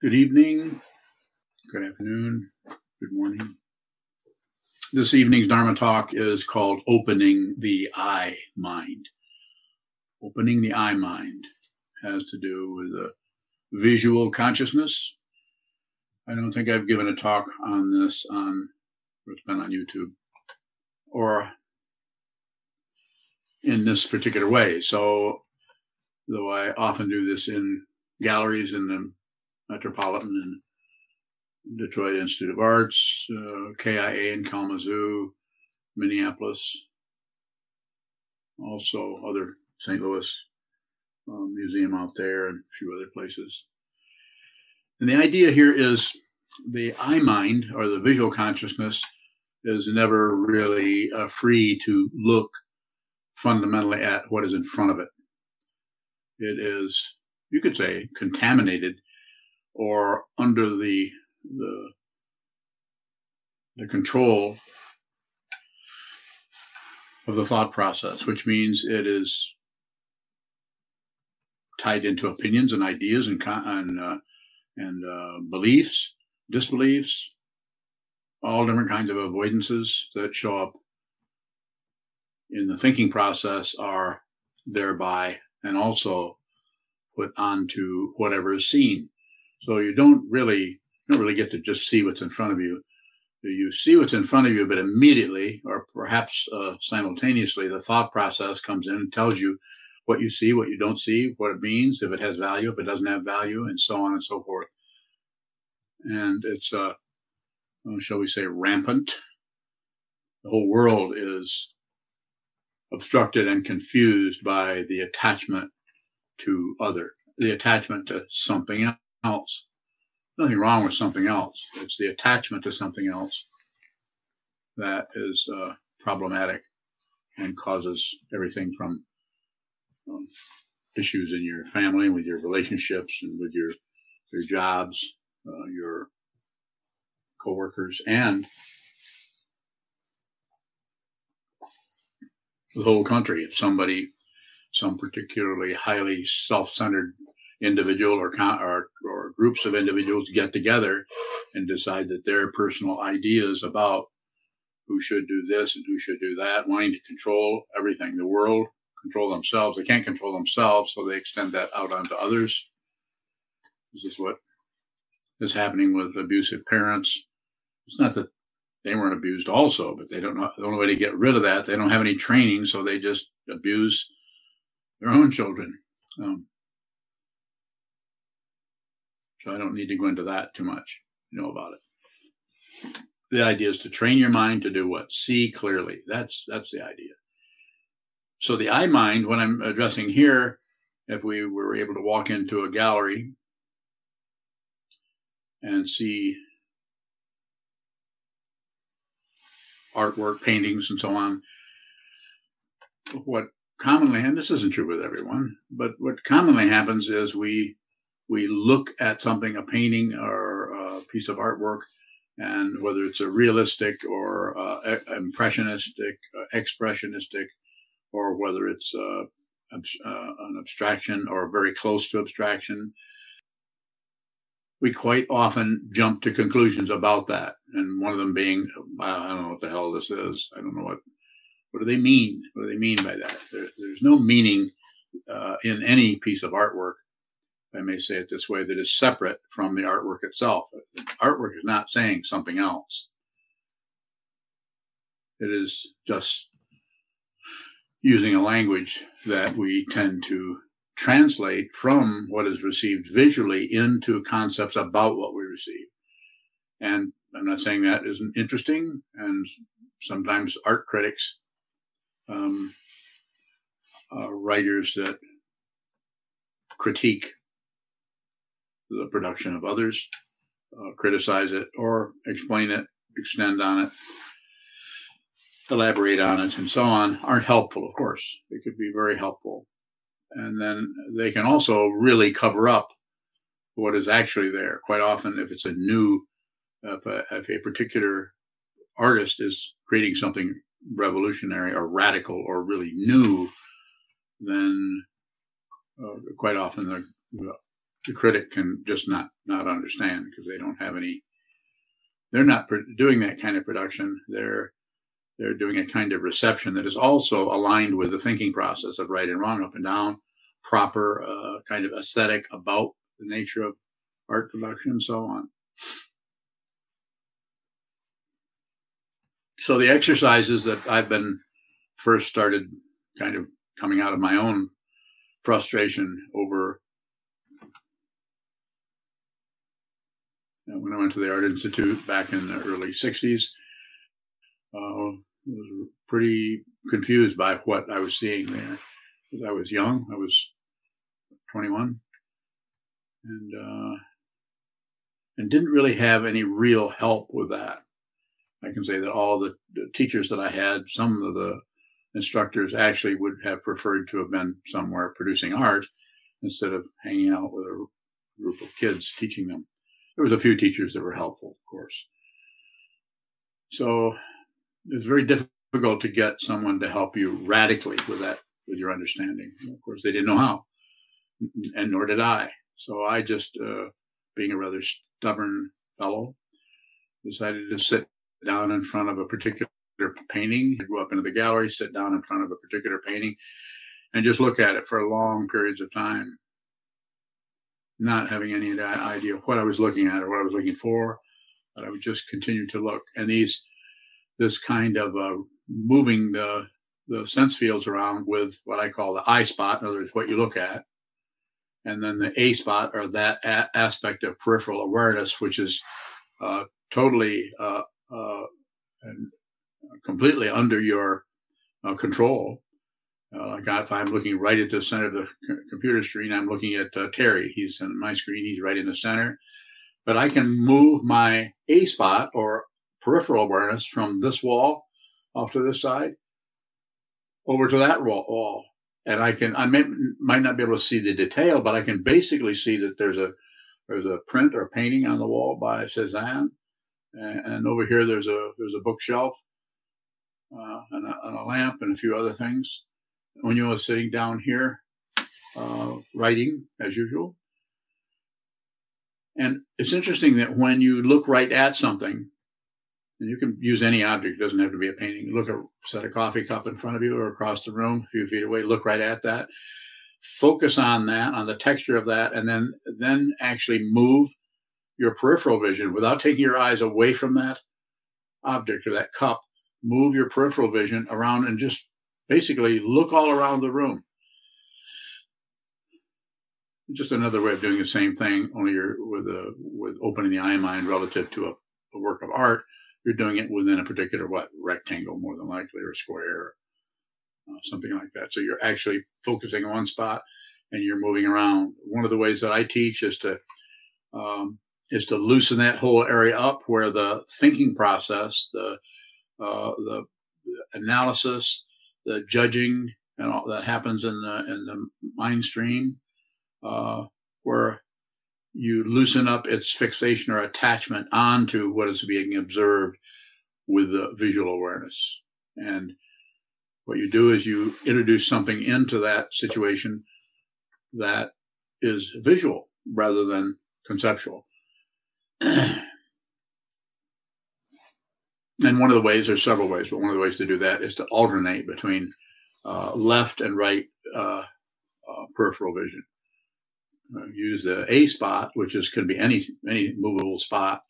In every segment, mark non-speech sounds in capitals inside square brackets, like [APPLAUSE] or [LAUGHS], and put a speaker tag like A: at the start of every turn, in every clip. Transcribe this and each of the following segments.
A: Good evening, good afternoon, good morning. This evening's Dharma talk is called Opening the Eye Mind. Opening the eye Mind has to do with the visual consciousness. I don't think I've given a talk on this on, it's been on YouTube or in this particular way. So, though I often do this in galleries in the Metropolitan and Detroit Institute of Arts, uh, KIA in Kalamazoo, Minneapolis, also other St. Louis uh, museum out there and a few other places. And the idea here is the eye mind or the visual consciousness is never really uh, free to look fundamentally at what is in front of it. It is, you could say, contaminated or under the the, the control of the thought process, which means it is tied into opinions and ideas and and uh, and uh, beliefs, disbeliefs, all different kinds of avoidances that show up in the thinking process are thereby and also put onto whatever is seen. So you don't really you don't really get to just see what's in front of you. You see what's in front of you, but immediately, or perhaps uh, simultaneously, the thought process comes in and tells you what you see, what you don't see, what it means, if it has value, if it doesn't have value, and so on and so forth. And it's, uh, shall we say, rampant. The whole world is obstructed and confused by the attachment to other, the attachment to something else. Nothing wrong with something else. It's the attachment to something else that is uh, problematic and causes everything from um, issues in your family, with your relationships, and with your your jobs, uh, your coworkers, and the whole country. If somebody, some particularly highly self-centered individual or, or, or groups of individuals get together and decide that their personal ideas about who should do this and who should do that, wanting to control everything, the world, control themselves. They can't control themselves, so they extend that out onto others. This is what is happening with abusive parents. It's not that they weren't abused also, but they don't know the only way to get rid of that. They don't have any training, so they just abuse their own children. Um, I don't need to go into that too much. You know about it. The idea is to train your mind to do what? See clearly. That's that's the idea. So the I mind, what I'm addressing here, if we were able to walk into a gallery and see artwork, paintings, and so on, what commonly, and this isn't true with everyone, but what commonly happens is we we look at something, a painting or a piece of artwork, and whether it's a realistic or uh, impressionistic, uh, expressionistic, or whether it's uh, uh, an abstraction or very close to abstraction, we quite often jump to conclusions about that. And one of them being, I don't know what the hell this is. I don't know what, what do they mean? What do they mean by that? There, there's no meaning uh, in any piece of artwork I may say it this way, that is separate from the artwork itself. Artwork is not saying something else. It is just using a language that we tend to translate from what is received visually into concepts about what we receive. And I'm not saying that isn't interesting, and sometimes art critics, um, uh, writers that critique the production of others, uh, criticize it, or explain it, extend on it, elaborate on it, and so on, aren't helpful, of course. They could be very helpful. And then they can also really cover up what is actually there. Quite often, if it's a new, if a, if a particular artist is creating something revolutionary or radical or really new, then uh, quite often the the critic can just not not understand because they don't have any. They're not doing that kind of production. They're they're doing a kind of reception that is also aligned with the thinking process of right and wrong, up and down, proper uh, kind of aesthetic about the nature of art production, and so on. So the exercises that I've been first started kind of coming out of my own frustration over when I went to the Art Institute back in the early 60s. Uh, was pretty confused by what I was seeing there. I was young, I was 21, and uh, and didn't really have any real help with that. I can say that all the teachers that I had, some of the instructors actually would have preferred to have been somewhere producing art instead of hanging out with a group of kids teaching them. There was a few teachers that were helpful, of course. So it was very difficult to get someone to help you radically with that, with your understanding. Of course, they didn't know how, and nor did I. So I just, uh, being a rather stubborn fellow, decided to sit down in front of a particular painting, I'd go up into the gallery, sit down in front of a particular painting, and just look at it for long periods of time, not having any idea what I was looking at or what I was looking for, but I would just continue to look. And these, this kind of uh, moving the the sense fields around with what I call the I spot, in other words, what you look at, and then the A spot or that a- aspect of peripheral awareness, which is uh, totally uh, uh and completely under your uh, control. Uh, I'm looking right at the center of the c- computer screen, I'm looking at Terry. He's on my screen. He's right in the center, but I can move my A spot or peripheral awareness from this wall off to this side over to that wall. And I can, I may, might not be able to see the detail, but I can basically see that there's a, there's a print or painting on the wall by Cezanne. And, and over here, there's a, there's a bookshelf, uh, and, a, and, a, lamp and a few other things. When you was sitting down here, uh, writing as usual. And it's interesting that when you look right at something, and you can use any object. It doesn't have to be a painting. Look at set a coffee cup in front of you or across the room, a few feet away. Look right at that. Focus on that, on the texture of that, and then then actually move your peripheral vision without taking your eyes away from that object or that cup. Move your peripheral vision around and just basically look all around the room. Just another way of doing the same thing, only you're with a, with opening the eye mind relative to a, a work of art you're doing it within a particular what rectangle more than likely or square uh, something like that so you're actually focusing on one spot and you're moving around one of the ways that i teach is to um, is to loosen that whole area up where the thinking process the uh, the analysis the judging and all that happens in the in the mind stream uh, where you loosen up its fixation or attachment onto what is being observed with the visual awareness. And what you do is you introduce something into that situation that is visual rather than conceptual. [CLEARS THROAT] and one of the ways, there's several ways, but one of the ways to do that is to alternate between uh, left and right uh, uh, peripheral vision. Uh, use the A spot, which is could be any any movable spot.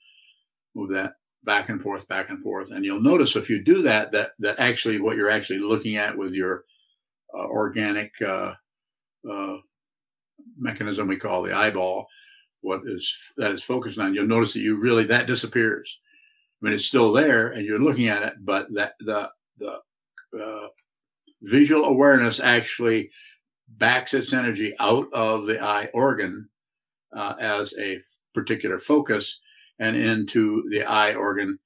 A: Move that back and forth, back and forth, and you'll notice if you do that, that that actually what you're actually looking at with your uh, organic uh, uh mechanism we call the eyeball, what is that is focused on, you'll notice that you really that disappears. I mean, it's still there, and you're looking at it, but that the the uh, visual awareness actually backs its energy out of the eye organ uh, as a particular focus and into the eye organ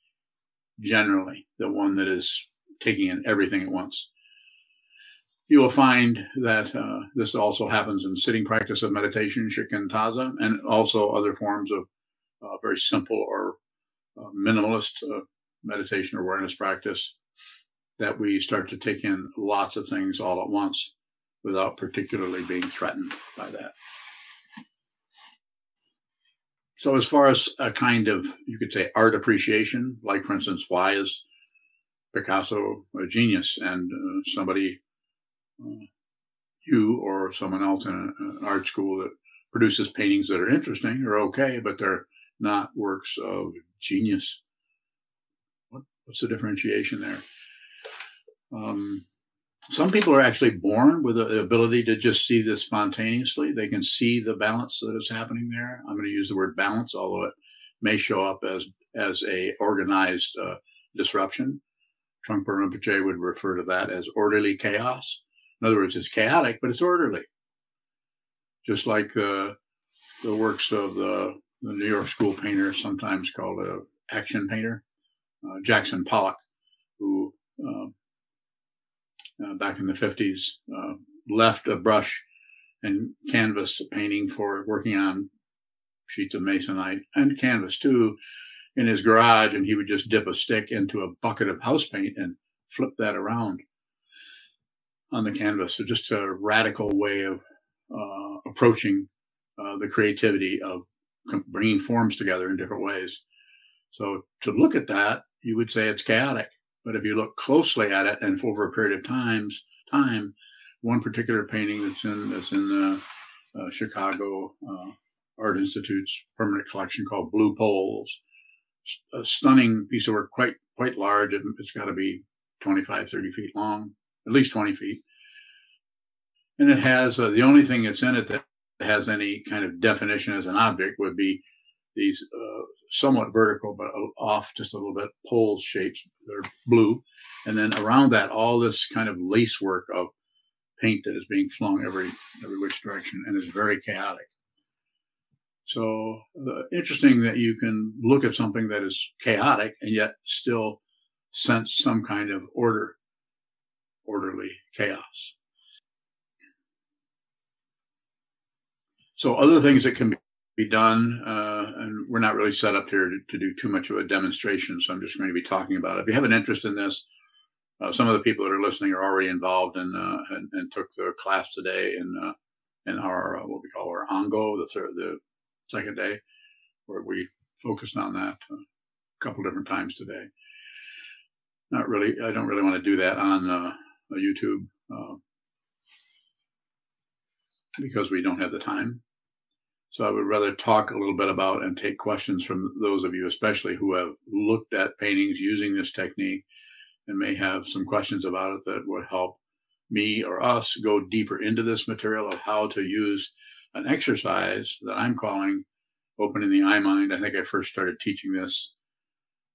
A: generally, the one that is taking in everything at once. You will find that uh, this also happens in sitting practice of meditation, shikantaza, and also other forms of uh, very simple or uh, minimalist uh, meditation awareness practice that we start to take in lots of things all at once without particularly being threatened by that. So, as far as a kind of, you could say, art appreciation, like for instance, why is Picasso a genius and uh, somebody, uh, you or someone else in an art school that produces paintings that are interesting are okay, but they're not works of genius. What, what's the differentiation there? Um, some people are actually born with the ability to just see this spontaneously. They can see the balance that is happening there. I'm going to use the word balance, although it may show up as as a organized uh, disruption. Trungpa Rinpoche would refer to that as orderly chaos. In other words, it's chaotic, but it's orderly. Just like uh, the works of the, the, New York school painter, sometimes called an action painter, uh, Jackson Pollock, who uh, uh, back in the 50s, uh, left a brush and canvas painting for working on sheets of masonite and canvas too in his garage. And he would just dip a stick into a bucket of house paint and flip that around on the canvas. So just a radical way of uh, approaching uh, the creativity of bringing forms together in different ways. So to look at that, you would say it's chaotic. But if you look closely at it and over a period of times, time, one particular painting that's in that's in the uh, Chicago uh, Art Institute's permanent collection called Blue Poles, a stunning piece of work, quite quite large. It's got to be 25, 30 feet long, at least 20 feet. And it has uh, the only thing that's in it that has any kind of definition as an object would be these uh, somewhat vertical, but off just a little bit, pole shapes. They're blue. And then around that, all this kind of lace work of paint that is being flung every, every which direction and is very chaotic. So uh, interesting that you can look at something that is chaotic and yet still sense some kind of order, orderly chaos. So other things that can be done. Uh, and we're not really set up here to, to, do too much of a demonstration, so I'm just going to be talking about it. If you have an interest in this, uh, some of the people that are listening are already involved in, uh, and, and, took the class today in uh, in our uh, what we call our Ango, the third, the second day, where we focused on that a couple different times today. Not really. I don't really want to do that on uh, YouTube because we don't have the time. So I would rather talk a little bit about and take questions from those of you, especially who have looked at paintings using this technique and may have some questions about it that would help me or us go deeper into this material of how to use an exercise that I'm calling opening the eye mind. I think I first started teaching this.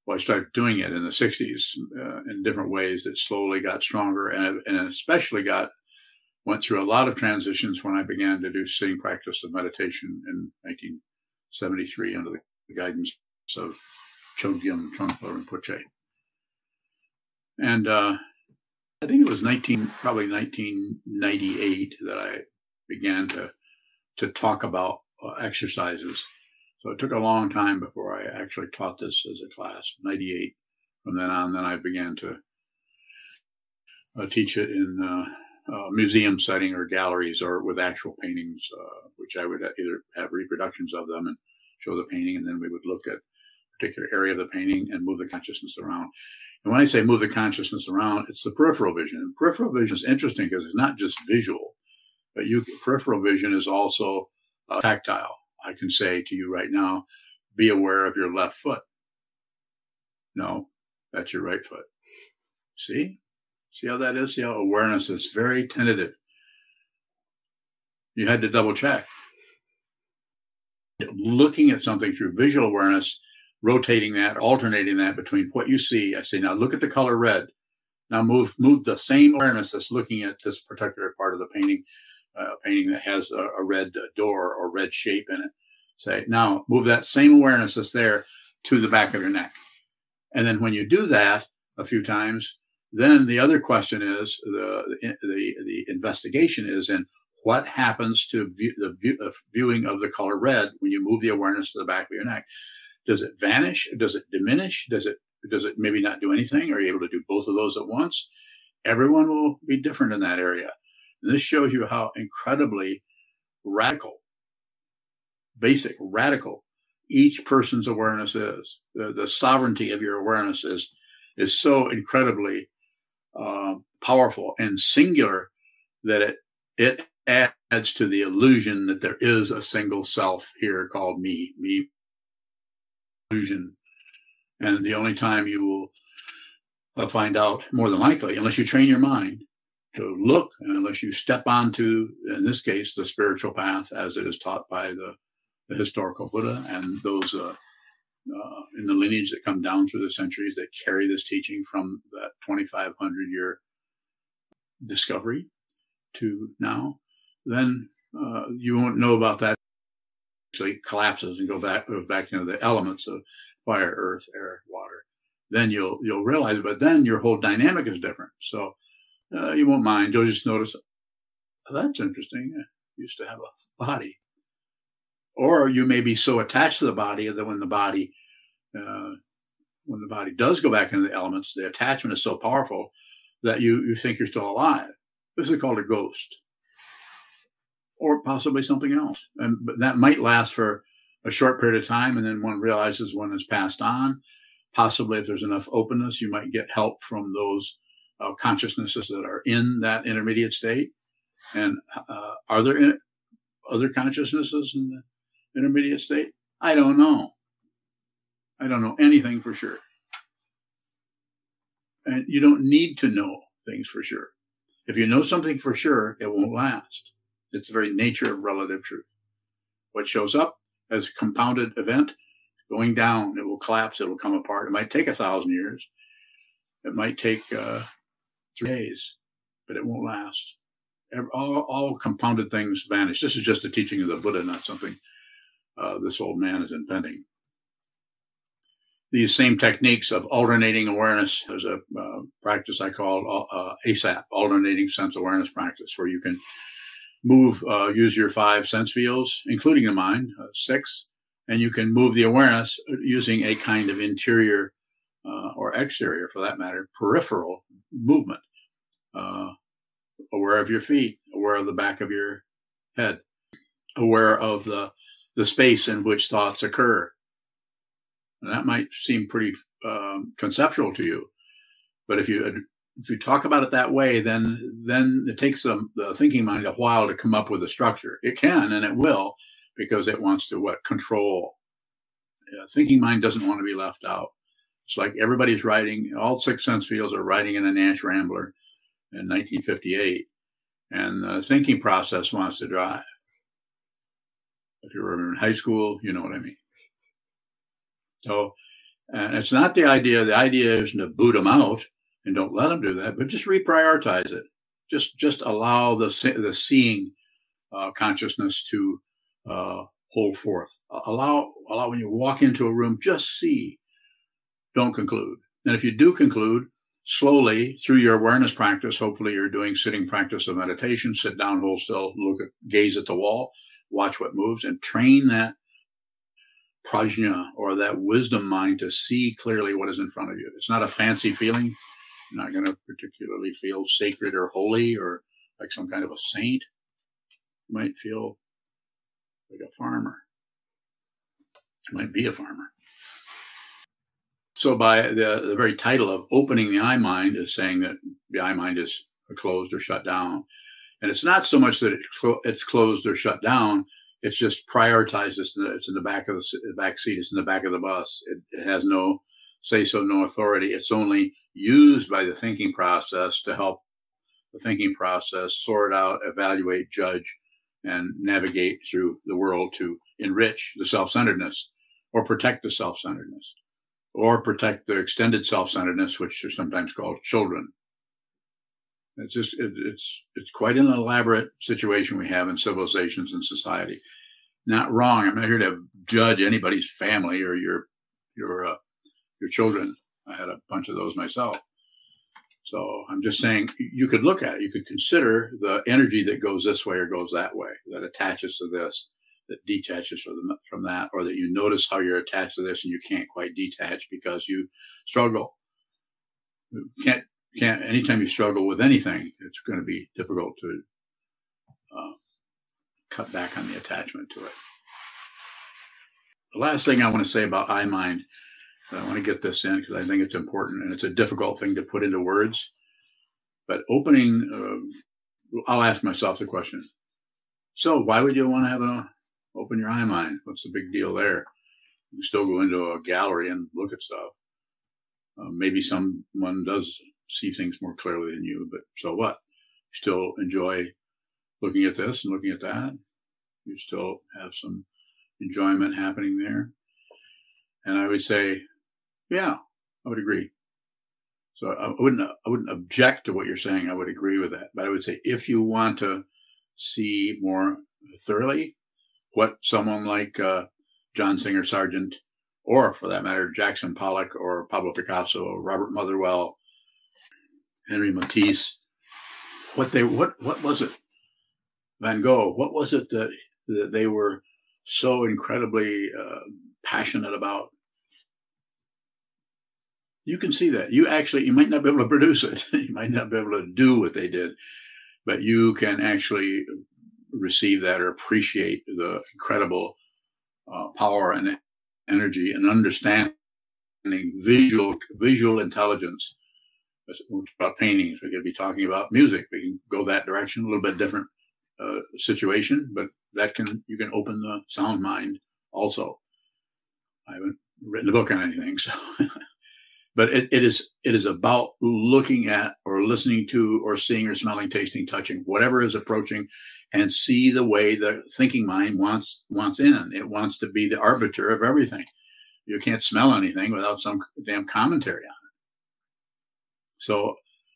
A: Well, I started doing it in the 60s uh, in different ways. It slowly got stronger and, and especially got went through a lot of transitions when I began to do sitting practice of meditation in 1973 under the guidance of Chogyam Trungpa Rinpoche. And uh, I think it was 19, probably 1998 that I began to to talk about uh, exercises. So it took a long time before I actually taught this as a class. 98. From then on, then I began to uh, teach it in uh, museum setting or galleries or with actual paintings, uh, which I would either have reproductions of them and show the painting, and then we would look at a particular area of the painting and move the consciousness around. And when I say move the consciousness around, it's the peripheral vision. And peripheral vision is interesting because it's not just visual, but you peripheral vision is also uh, tactile. I can say to you right now, be aware of your left foot. No, that's your right foot. See? See how that is? See how awareness is very tentative. You had to double check. Looking at something through visual awareness, rotating that, alternating that between what you see. I say, now look at the color red. Now move move the same awareness that's looking at this particular part of the painting, uh, painting that has a, a red door or red shape in it. Say, now move that same awareness that's there to the back of your neck. And then when you do that a few times, then the other question is the, the, the investigation is in what happens to view, the view, uh, viewing of the color red when you move the awareness to the back of your neck. Does it vanish? Does it diminish? Does it does it maybe not do anything? Are you able to do both of those at once? Everyone will be different in that area. And this shows you how incredibly radical, basic, radical each person's awareness is. The, the sovereignty of your awareness is, is so incredibly uh, powerful and singular that it, it adds to the illusion that there is a single self here called me, me illusion. And the only time you will uh, find out, more than likely, unless you train your mind to look, unless you step onto, in this case, the spiritual path as it is taught by the, the historical Buddha and those uh, uh, in the lineage that come down through the centuries that carry this teaching from that 2,500 year discovery to now, then uh, you won't know about that. Actually, collapses and go back goes back into the elements of fire, earth, air, water. Then you'll you'll realize, but then your whole dynamic is different. So uh, you won't mind. You'll just notice oh, that's interesting. I used to have a body, or you may be so attached to the body that when the body uh, when the body does go back into the elements, the attachment is so powerful that you you think you're still alive. This is called a ghost or possibly something else. And that might last for a short period of time, and then one realizes one has passed on. Possibly, if there's enough openness, you might get help from those uh, consciousnesses that are in that intermediate state. And uh, are there in, other consciousnesses in the intermediate state? I don't know. I don't know anything for sure. And you don't need to know things for sure. If you know something for sure, it won't last. It's the very nature of relative truth. What shows up as a compounded event, going down, it will collapse, it will come apart. It might take a thousand years. It might take uh, three days, but it won't last. All, all, compounded things vanish. This is just a teaching of the Buddha, not something uh, this old man is inventing. These same techniques of alternating awareness, there's a uh, practice I call uh, ASAP, alternating sense awareness practice, where you can move, uh, use your five sense fields, including the mind, uh, six, and you can move the awareness using a kind of interior uh, or exterior, for that matter, peripheral movement. Uh, aware of your feet, aware of the back of your head, aware of the the space in which thoughts occur. And that might seem pretty um, conceptual to you, but if you if you talk about it that way, then then it takes the, the thinking mind a while to come up with a structure. It can and it will because it wants to what control. Yeah, thinking mind doesn't want to be left out. It's like everybody's writing. All six sense fields are writing in a Nash Rambler in 1958, and the thinking process wants to drive. If you were in high school, you know what I mean. So, and it's not the idea. The idea isn't to boot them out and don't let them do that, but just reprioritize it. Just just allow the the seeing uh, consciousness to uh, hold forth. Allow allow when you walk into a room, just see. Don't conclude. And if you do conclude, slowly through your awareness practice, hopefully you're doing sitting practice of meditation. Sit down, hold still, look at, gaze at the wall, watch what moves, and train that prajna or that wisdom mind to see clearly what is in front of you. It's not a fancy feeling. You're not going to particularly feel sacred or holy or like some kind of a saint. You might feel like a farmer. You might be a farmer. So, by the, the very title of opening the eye mind is saying that the eye mind is closed or shut down. And it's not so much that it's closed or shut down. It's just prioritized. It's in the, it's in the back of the, the back seat. It's in the back of the bus. It, it has no say so, no authority. It's only used by the thinking process to help the thinking process sort out, evaluate, judge, and navigate through the world to enrich the self centeredness or protect the self centeredness or protect the extended self centeredness, which are sometimes called children. It's just, it, it's, it's quite an elaborate situation we have in civilizations and society. Not wrong. I'm not here to judge anybody's family or your, your, uh, your children. I had a bunch of those myself. So I'm just saying you could look at it. You could consider the energy that goes this way or goes that way, that attaches to this, that detaches from, from that, or that you notice how you're attached to this and you can't quite detach because you struggle. You can't, can't, anytime you struggle with anything, it's going to be difficult to uh, cut back on the attachment to it. the last thing I want to say about I mind, I want to get this in because I think it's important and it's a difficult thing to put into words. But opening, uh, I'll ask myself the question. So why would you want to have an open your I mind? What's the big deal there? You still go into a gallery and look at stuff. Uh, maybe someone does see things more clearly than you, but so what? You still enjoy looking at this and looking at that. You still have some enjoyment happening there. And I would say, yeah, I would agree. So I wouldn't, I wouldn't object to what you're saying. I would agree with that. But I would say if you want to see more thoroughly what someone like uh, John Singer Sargent, or for that matter, Jackson Pollock or Pablo Picasso or Robert Motherwell, Henry Matisse, what they, what, what was it? Van Gogh, what was it that, that they were so incredibly uh, passionate about? You can see that. You actually, you might not be able to produce it. [LAUGHS] you might not be able to do what they did, but you can actually receive that or appreciate the incredible uh, power and energy and understanding visual visual intelligence. About paintings, we could be talking about music. We can go that direction, a little bit different uh, situation, but that can you can open the sound mind also. I haven't written a book on anything, [LAUGHS] so. But it, it is it is about looking at or listening to or seeing or smelling tasting touching whatever is approaching and see the way the thinking mind wants wants in. It wants to be the arbiter of everything. You can't smell anything without some damn commentary on so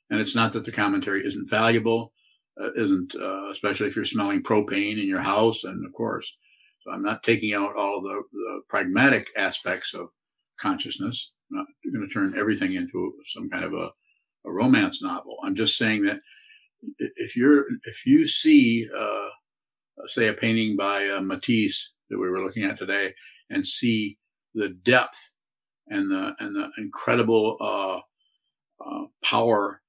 A: and it's not that the commentary isn't valuable uh, isn't uh, especially if you're smelling propane in your house and of course so i'm not taking out all the, the pragmatic aspects of consciousness I'm not going to turn everything into some kind of a, a romance novel. I'm just saying that if you're if you see uh, say a painting by uh, Matisse that we were looking at today and see the depth and the and the incredible uh, power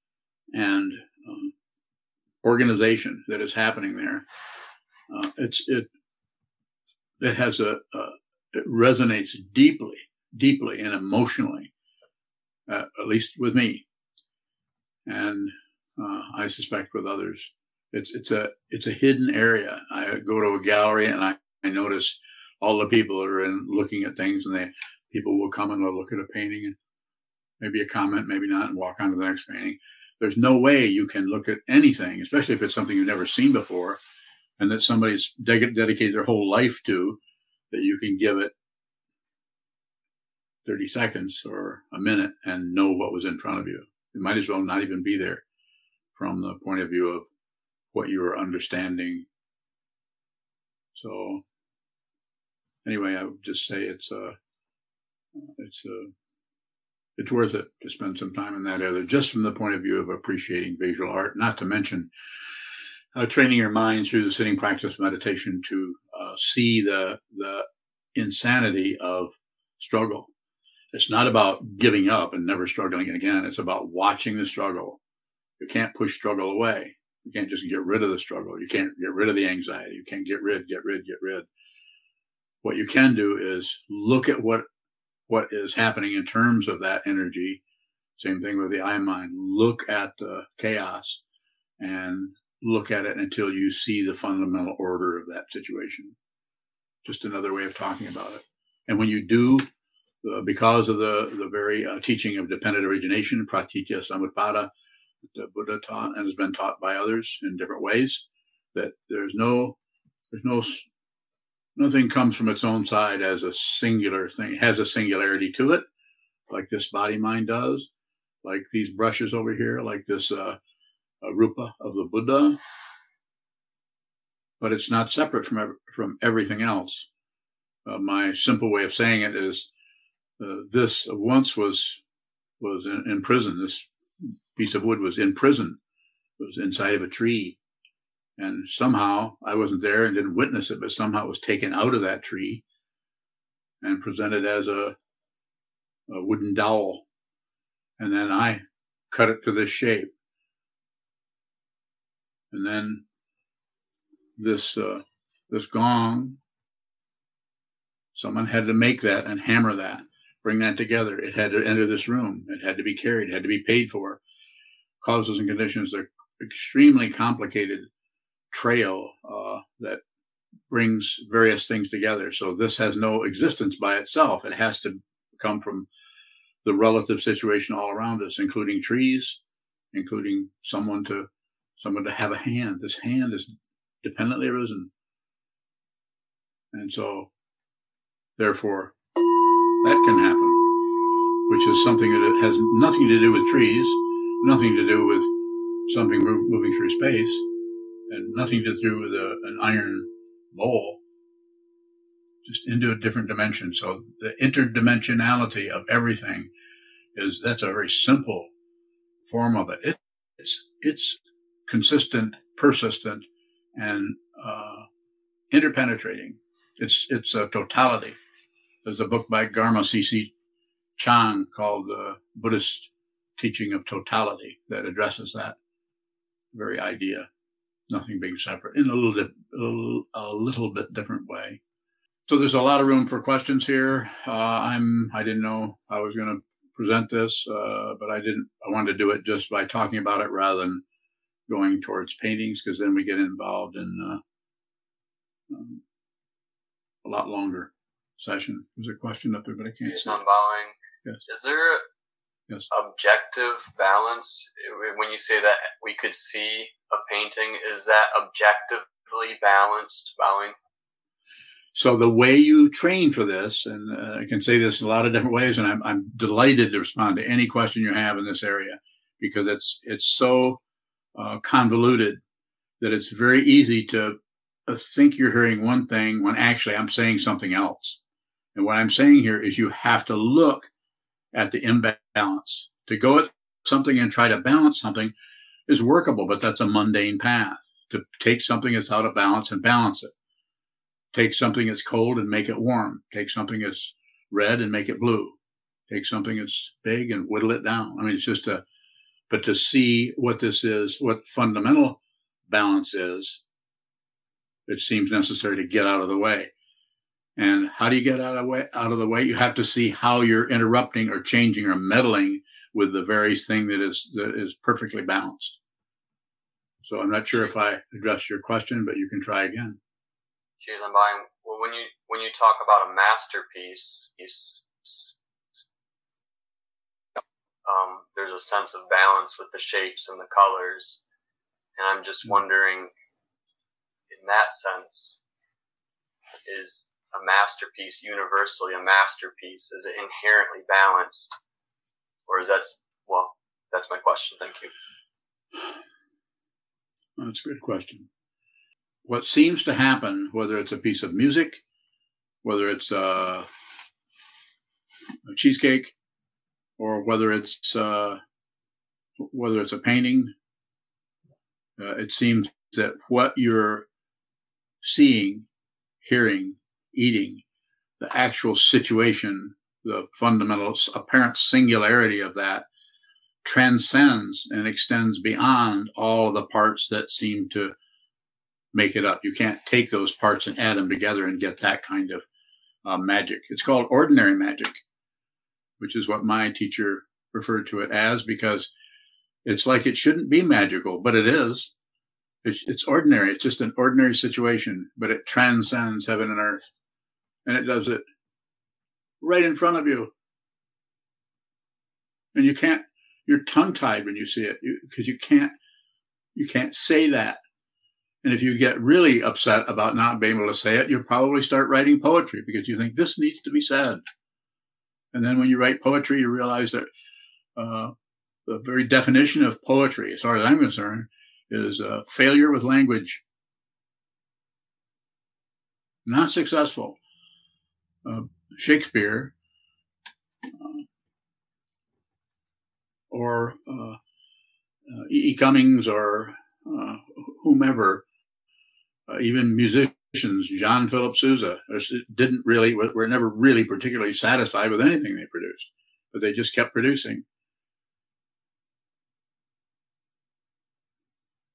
A: and um, organization that is happening there, uh, it's it it has a, a it resonates deeply deeply and emotionally, uh, at least with me, and uh, I suspect with others. It's it's a it's a hidden area. I go to a gallery and I, I notice all the people that are in looking at things, and they people will come and they'll look at a painting and maybe a comment, maybe not, and walk on to the next painting. There's no way you can look at anything, especially if it's something you've never seen before, and that somebody's de- dedicated their whole life to, that you can give it 30 seconds or a minute and know what was in front of you. It might as well not even be there from the point of view of what you were understanding. So anyway, I would just say it's a, it's a, it's worth it to spend some time in that area, just from the point of view of appreciating visual art, not to mention uh, training your mind through the sitting practice meditation to uh, see the, the insanity of struggle it's not about giving up and never struggling again. It's about watching the struggle. You can't push struggle away. You can't just get rid of the struggle. You can't get rid of the anxiety. You can't get rid, get rid, get rid. What you can do is look at what, what is happening in terms of that energy. Same thing with the I mind. Look at the chaos and look at it until you see the fundamental order of that situation. Just another way of talking about it. And when you do uh, because of the, the very uh, teaching of dependent origination, pratitya samutpada, that Buddha taught and has been taught by others in different ways, that there's no, there's no, nothing comes from its own side as a singular thing, it has a singularity to it, like this body mind does, like these brushes over here, like this uh, rupa of the Buddha. But it's not separate from from everything else. Uh, my simple way of saying it is uh, this once was was in, in, prison. This piece of wood was in prison. It was inside of a tree, and somehow I wasn't there and didn't witness it, but somehow it was taken out of that tree and presented as a, a wooden dowel, and then I cut it to this shape, and then this uh, this gong Someone had to make that and hammer that, bring that together. It had to enter this room. It had to be carried. It had to be paid for. Causes and conditions. They're extremely complicated trail uh, that brings various things together. So this has no existence by itself. It has to come from the relative situation all around us, including trees, including someone to someone to have a hand. This hand is dependently arisen. And so therefore that can happen, which is something that has nothing to do with trees, nothing to do with something moving through space, and nothing to do with a, an iron bowl, just into a different dimension. So the interdimensionality of everything is that's a very simple form of it. it it's it's consistent, persistent, and uh, interpenetrating. It's it's a totality. There's a book by Garma C.C. Chang called the Buddhist Teaching of Totality that addresses that very idea nothing being separate in a little bit, a little bit different way. So there's a lot of room for questions here. Uh, I'm, I didn't know I was going to present this, uh, but I didn't, I wanted to do it just by talking about it rather than going towards paintings because then we get involved in uh, um, a lot longer session. There's a question up there, but I can't
B: Based see. on bowing.
A: Yes.
B: Is there
A: yes.
B: objective balance when you say that we could see a painting is that objectively balanced bowing?
A: So the way you train for this and uh, i can say this in a lot of different ways and I'm, I'm delighted to respond to any question you have in this area because it's it's so uh, convoluted that it's very easy to uh, think you're hearing one thing when actually i'm saying something else. And what i'm saying here is you have to look at the imbalance. To go at something and try to balance something is workable, but that's a mundane path to take something that's out of balance and balance it. Take something that's cold and make it warm. Take something that's red and make it blue. Take something that's big and whittle it down. I mean, it's just a, but to see what this is, what fundamental balance is, it seems necessary to get out of the way. And how do you get out of, way, out of the way? You have to see how you're interrupting or changing or meddling with the very thing that is that is perfectly balanced. So I'm not sure if I addressed your question, but you can try again.
B: Jeez, I'm buying. Well, when you when you talk about a masterpiece, you, um, there's a sense of balance with the shapes and the colors, and I'm just mm-hmm. wondering, in that sense, is a masterpiece universally a masterpiece? Is it inherently balanced? Or is that, well, that's my question. Thank you.
A: That's a good question. What seems to happen, whether it's a piece of music, whether it's a, a cheesecake, or whether it's uh, whether it's a painting, uh, it seems that what you're seeing, hearing, eating, the actual situation, the fundamental apparent singularity of that transcends and extends beyond all of the parts that seem to make it up. You can't take those parts and add them together and get that kind of uh, magic. It's called ordinary magic, which is what my teacher referred to it as because it's like it shouldn't be magical, but it is. It's, it's ordinary. It's just an ordinary situation, but it transcends heaven and earth and it does it right in front of you. And you can't, you're tongue tied when you see it because you, you can't, you can't say that. And if you get really upset about not being able to say it, you'll probably start writing poetry because you think this needs to be said. And then when you write poetry, you realize that uh, the very definition of poetry, as far as I'm concerned, is uh, failure with language. Not successful uh, Shakespeare uh, or uh, uh, E. e. Cummings or uh, whomever, even musicians, John Philip Sousa, didn't really, were never really particularly satisfied with anything they produced, but they just kept producing.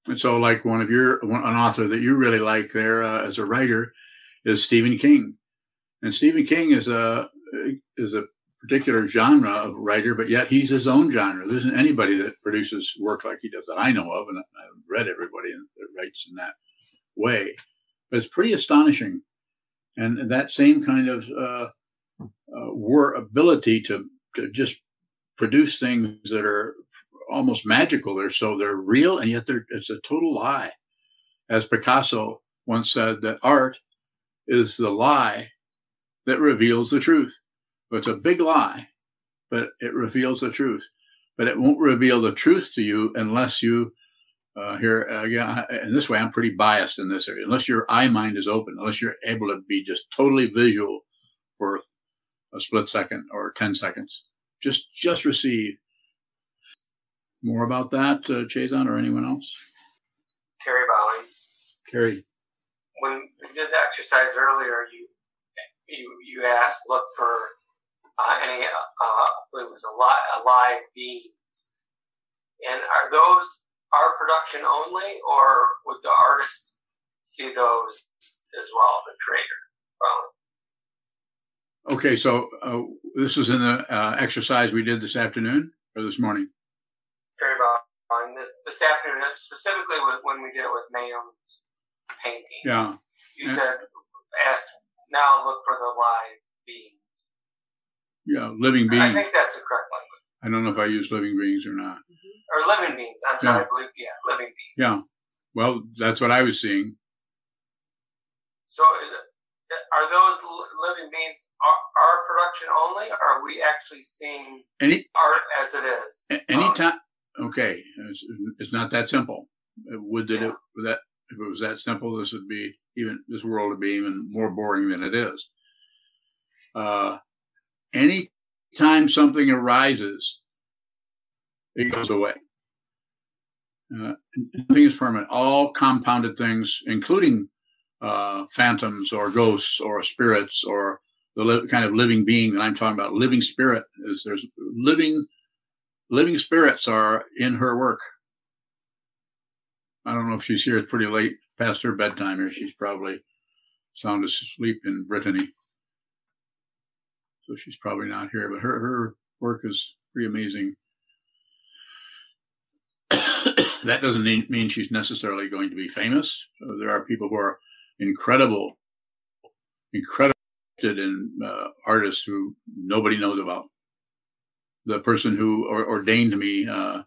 A: And so, like one of your, an author that you really like there uh, as a writer is Stephen King And Stephen King is a is a particular genre of writer, but yet he's his own genre. There isn't anybody that produces work like he does that I know of, and I've read everybody that writes in that way. But it's pretty astonishing, and that same kind of uh, uh, war ability to to just produce things that are almost magical. They're so they're real, and yet they're it's a total lie. As Picasso once said, that art is the lie that reveals the truth. But It's a big lie, but it reveals the truth. But it won't reveal the truth to you unless you, uh, here again, in this way, I'm pretty biased in this area. Unless your eye mind is open, unless you're able to be just totally visual for a split second or 10 seconds, just, just receive. More about that, uh, Chazon or anyone else?
B: Terry Bowling.
A: Terry.
B: When we did the exercise earlier, you you you asked look for uh, any, uh, it was a, li- a live beings. And are those our production only, or would the artist see those as well, the creator?
A: Okay, so uh, this was in the uh, exercise we did this afternoon or this morning.
B: Very well. This this afternoon, specifically with, when we did it with Mayum's painting.
A: Yeah.
B: You said asked now look for the live beings.
A: Yeah, living beings. I
B: think that's the correct language.
A: I don't know if I use living beings or not.
B: Mm-hmm. Or living beings. I'm sorry, yeah. I believe, yeah, living beings.
A: Yeah. Well, that's what I was seeing.
B: So, is it, are those living beings our, production only, or are we actually seeing
A: Any,
B: art as it is?
A: Any Anytime. Okay, it's, it's, not that simple. Would that yeah. it that if it was that simple, this would be even this world would be even more boring than it is. Uh, anytime something arises, it goes away. Uh, nothing is permanent. All compounded things, including uh, phantoms or ghosts or spirits or the li- kind of living being that I'm talking about, living spirit is there's living, living spirits are in her work. I don't know if she's here. It's pretty late past her bedtime, or she's probably sound asleep in Brittany so she's probably not here. But her her work is pretty amazing. [COUGHS] that doesn't mean she's necessarily going to be famous. So there are people who are incredible, incredible in uh, artists who nobody knows about. The person who or, ordained me, uh,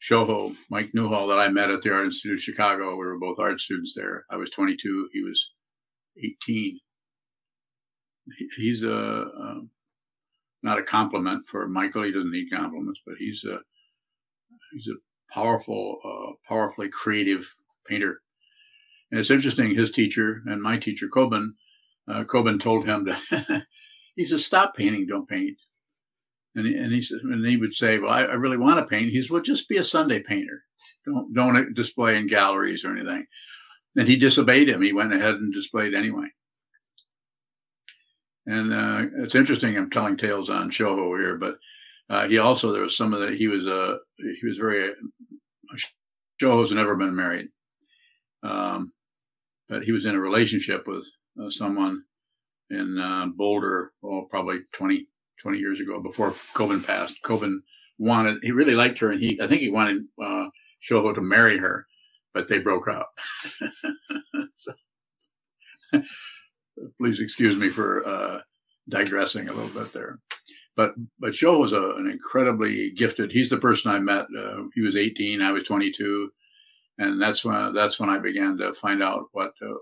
A: Shoho, Mike Newhall, that I met at the Art Institute of Chicago. We were both art students there. I was 22. He was 18 he's a, a, not a compliment for Michael. He doesn't need compliments, but he's a he's a powerful, uh, powerfully creative painter. And it's interesting. His teacher and my teacher, Kobun, uh, Kobun told him to. [LAUGHS] he says, "Stop painting. Don't paint." And he, and he said, and he would say, "Well, I, I really want to paint." He said, "Well, just be a Sunday painter. Don't don't display in galleries or anything." And he disobeyed him. He went ahead and displayed anyway. And uh, it's interesting. I'm telling tales on Shoho here, but uh, he also there was some of that. He was a uh, he was very Shoho's never been married, um, but he was in a relationship with uh, someone in uh, Boulder, well, probably 20, 20 years ago before Kobun passed. Kobun wanted he really liked her, and he I think he wanted uh, Shoho to marry her, but they broke up. [LAUGHS] so, [LAUGHS] please excuse me for uh, digressing a little bit there. But but Joe was a, an incredibly gifted. He's the person I met. Uh, he was 18, I was 22, and that's when that's when I began to find out what uh,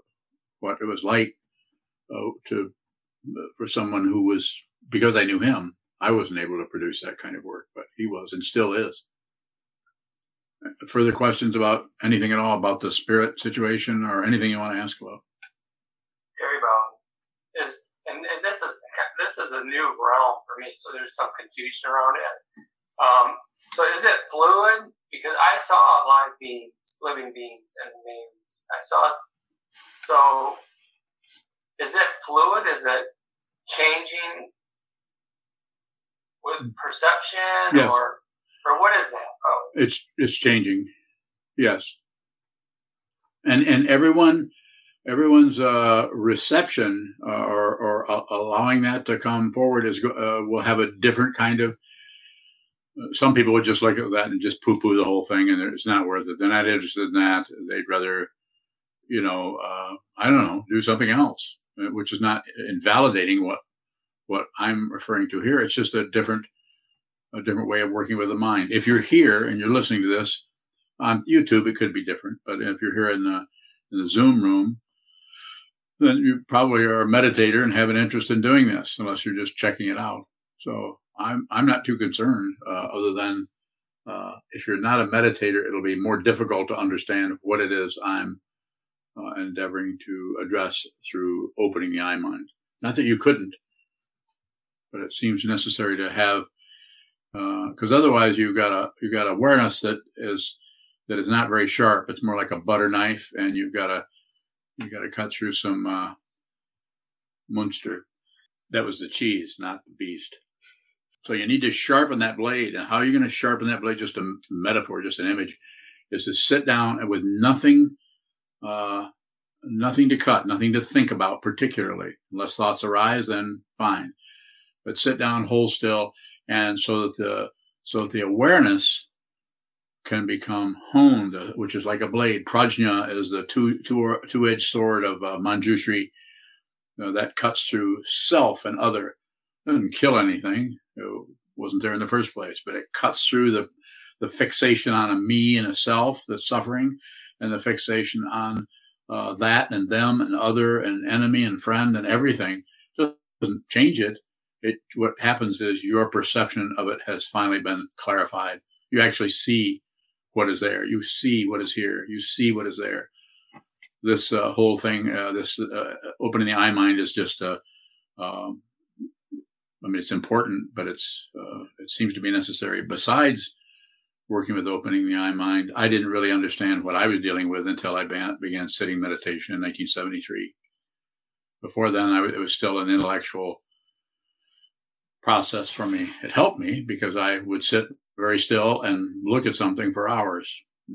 A: what it was like uh, to for someone who was because I knew him. I wasn't able to produce that kind of work, but he was and still is. Further questions about anything at all about the spirit situation or anything you want to ask about?
B: is and, and this is this is a new realm for me, so there's some confusion around it. Um, so is it fluid? Because I saw live beings, living beings, and names. I saw. So, is it fluid? Is it changing with perception,
A: yes.
B: or or what is that?
A: Oh. It's it's changing. Yes. And and everyone everyone's uh, reception uh, or, or uh, allowing that to come forward is uh, will have a different kind of. Some people would just look at that and just poo-poo the whole thing, and it's not worth it. They're not interested in that. They'd rather, you know, uh, I don't know, do something else, uh, which is not invalidating what what I'm referring to here. It's just a different a different way of working with the mind. If you're here and you're listening to this on YouTube, it could be different. But if you're here in the in the Zoom room, then you probably are a meditator and have an interest in doing this, unless you're just checking it out. So I'm I'm not too concerned, uh, other than uh, if you're not a meditator, it'll be more difficult to understand what it is I'm uh, endeavoring to address through opening the eye mind. Not that you couldn't, but it seems necessary to have because uh, otherwise you've got a you've got awareness that is that is not very sharp. It's more like a butter knife, and you've got to you got to cut through some uh, Munster. That was the cheese, not the beast. So you need to sharpen that blade. And how are you going to sharpen that blade? Just a metaphor, just an image, is to sit down and with nothing, uh, nothing to cut, nothing to think about particularly. Unless thoughts arise, then fine. But sit down, hold still, and so that the so that the awareness can become honed, which is like a blade. Prajna is the two two two edged sword of uh, Manjushri that cuts through self and other. It doesn't kill anything. It wasn't there in the first place, but it cuts through the the fixation on a me and a self that's suffering, and the fixation on uh, that and them and other and enemy and friend and everything. It doesn't change it it what happens is your perception of it has finally been clarified. You actually see what is there. You see what is here. You see what is there. This uh, whole thing, uh, this uh, opening the eye mind, is just a. Um, I mean, it's important, but it's uh, it seems to be necessary. Besides working with opening the eye mind, I didn't really understand what I was dealing with until I began sitting meditation in 1973. Before then, I, it was still an intellectual process for me. It helped me because I would sit very still and look at something for hours,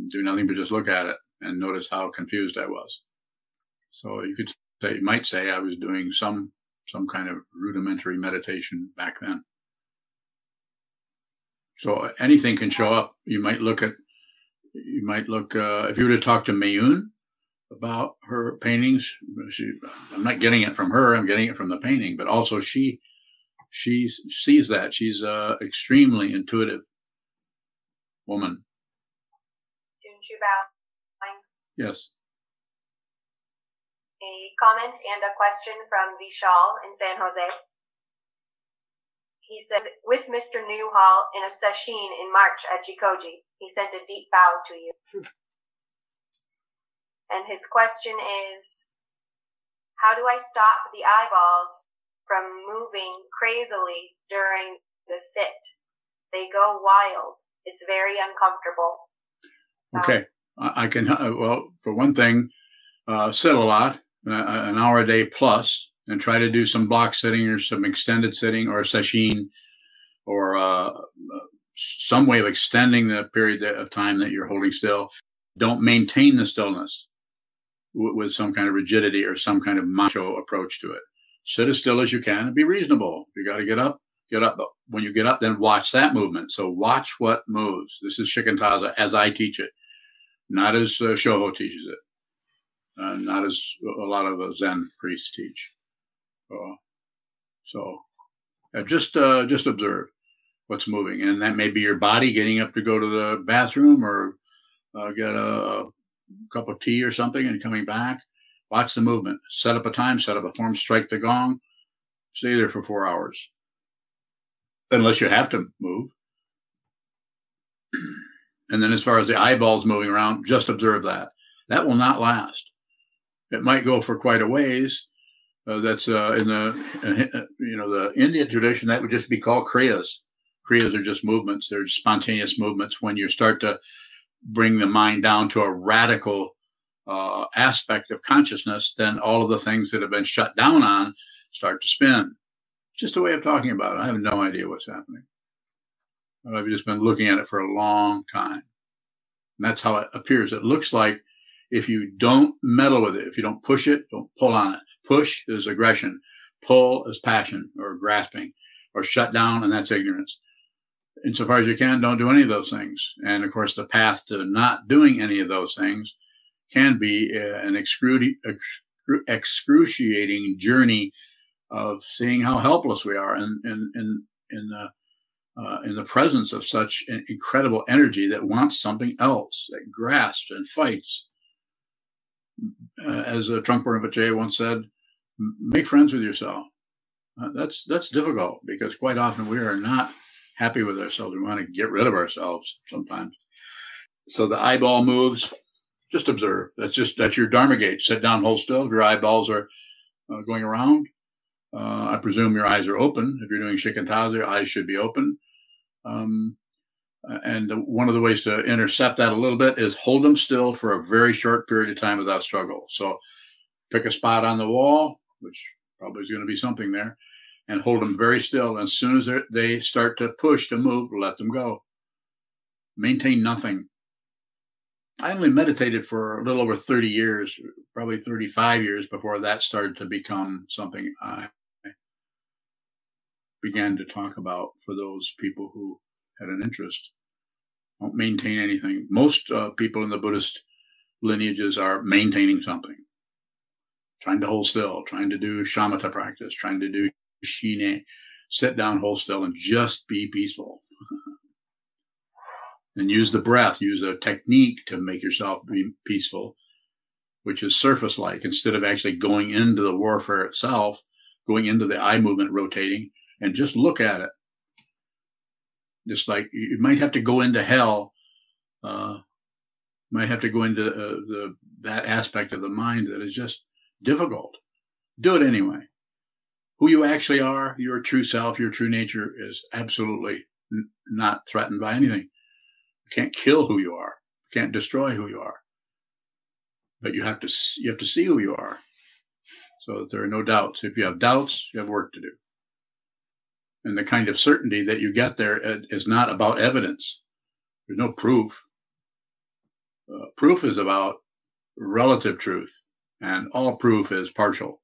A: do nothing but just look at it and notice how confused I was. So you could say, you might say I was doing some, some kind of rudimentary meditation back then. So anything can show up. You might look at, you might look, uh, if you were to talk to Mayun about her paintings, she, I'm not getting it from her, I'm getting it from the painting, but also she she sees that. She's a extremely intuitive woman. Yes.
C: A comment and a question from Vishal in San Jose. He says, with Mr. Newhall in a sesshin in March at Jikoji, he sent a deep bow to you. And his question is, how do I stop the eyeballs from moving crazily during the sit. They go wild. It's very uncomfortable.
A: Okay. Um, I can, uh, well, for one thing, uh, sit a lot, uh, an hour a day plus, and try to do some block sitting or some extended sitting or a sesshin or uh, uh, some way of extending the period of time that you're holding still. Don't maintain the stillness with some kind of rigidity or some kind of macho approach to it sit as still as you can and be reasonable. You got to get up, get up. But when you get up, then watch that movement. So watch what moves. This is shikantaza as I teach it, not as uh, Shoho teaches it, uh, not as a lot of uh, Zen priests teach. Uh, so just uh, just observe what's moving, and that may be your body getting up to go to the bathroom or uh, get a, a cup of tea or something and coming back Watch the movement. Set up a time, set up a form, strike the gong, stay there for four hours. Unless you have to move. And then as far as the eyeballs moving around, just observe that. That will not last. It might go for quite a ways. Uh, that's uh, in the uh, you know the Indian tradition that would just be called kriyas. Kriyas are just movements. They're spontaneous movements when you start to bring the mind down to a radical uh, aspect of consciousness, then all of the things that have been shut down on start to spin. Just a way of talking about it. I have no idea what's happening. I've just been looking at it for a long time. And that's how it appears. It looks like if you don't meddle with it, if you don't push it, don't pull on it. Push is aggression. Pull is passion or grasping or shut down, and that's ignorance. Insofar as you can, don't do any of those things. And of course, the path to not doing any of those things can be uh, an excruciating journey of seeing how helpless we are in, in, in, in the uh, in the presence of such an incredible energy that wants something else, that grasps and fights. Uh, as a Trungpa Rinpoche once said, make friends with yourself. Uh, that's that's difficult because quite often we are not happy with ourselves. We want to get rid of ourselves sometimes. So the eyeball moves. Just observe. That's just that's your dharma gate. Sit down, hold still. Your eyeballs are uh, going around, uh, I presume your eyes are open. If you're doing shikantaza, your eyes should be open. Um, and one of the ways to intercept that a little bit is hold them still for a very short period of time without struggle. So pick a spot on the wall, which probably is going to be something there, and hold them very still. As soon as they start to push to move, let them go. Maintain nothing. I only meditated for a little over 30 years, probably 35 years before that started to become something I began to talk about for those people who had an interest. Don't maintain anything. Most uh, people in the Buddhist lineages are maintaining something, trying to hold still, trying to do shamatha practice, trying to do shine, sit down, hold still, and just be peaceful. [LAUGHS] and use the breath, use a technique to make yourself be peaceful, which is surface like. Instead of actually going into the warfare itself, going into the eye movement rotating, and just look at it. Just like you might have to go into hell, uh, might have to go into uh, the that aspect of the mind that is just difficult. Do it anyway. Who you actually are, your true self, your true nature is absolutely n- not threatened by anything. Can't kill who you are. You can't destroy who you are. But you have to you have to see who you are, so that there are no doubts. If you have doubts, you have work to do and the kind of certainty that you get there is not about evidence. There's no proof. Uh, proof is about relative truth, and all proof is partial.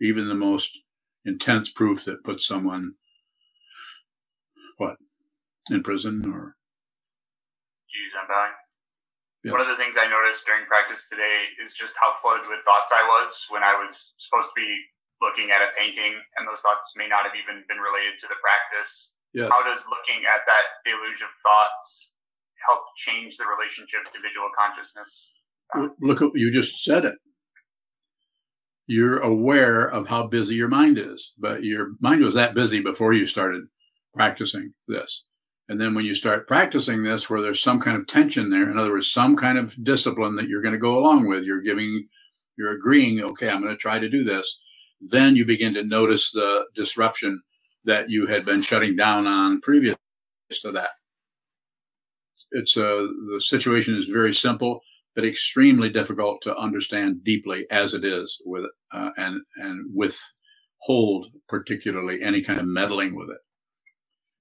A: Even the most intense proof that puts someone, what, in prison or.
D: Jeez, I'm dying. Yes. One of the things I noticed during practice today is just how flooded with thoughts I was when I was supposed to be looking at a painting and those thoughts may not have even been related to the practice. Yes. How does looking at that deluge of thoughts help change the relationship to visual consciousness?
A: Look, at you just said it. You're aware of how busy your mind is, but your mind was that busy before you started practicing this. And then when you start practicing this, where there's some kind of tension there, in other words, some kind of discipline that you're going to go along with, you're giving, you're agreeing, okay, I'm going to try to do this then you begin to notice the disruption that you had been shutting down on previous to that. It's a, uh, the situation is very simple, but extremely difficult to understand deeply as it is with, uh, and, and withhold particularly any kind of meddling with it.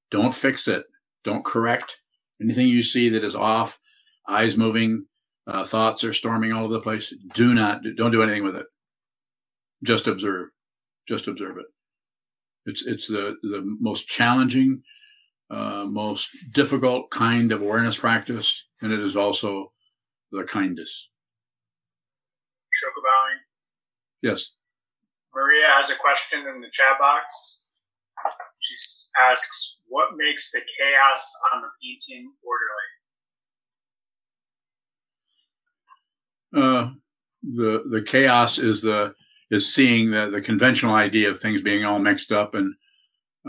A: Don't fix it. Don't correct anything you see that is off, eyes moving, uh, thoughts are storming all over the place. Do not, don't do anything with it just observe, just observe it. It's it's the the most challenging, uh, most difficult kind of awareness practice, and it is also the kindest.
E: Shokabowing.
A: Yes.
E: Maria has a question in the chat box. She asks, "What makes the chaos on the painting
A: orderly?" Uh, the the chaos is the is seeing the, the conventional idea of things being all mixed up and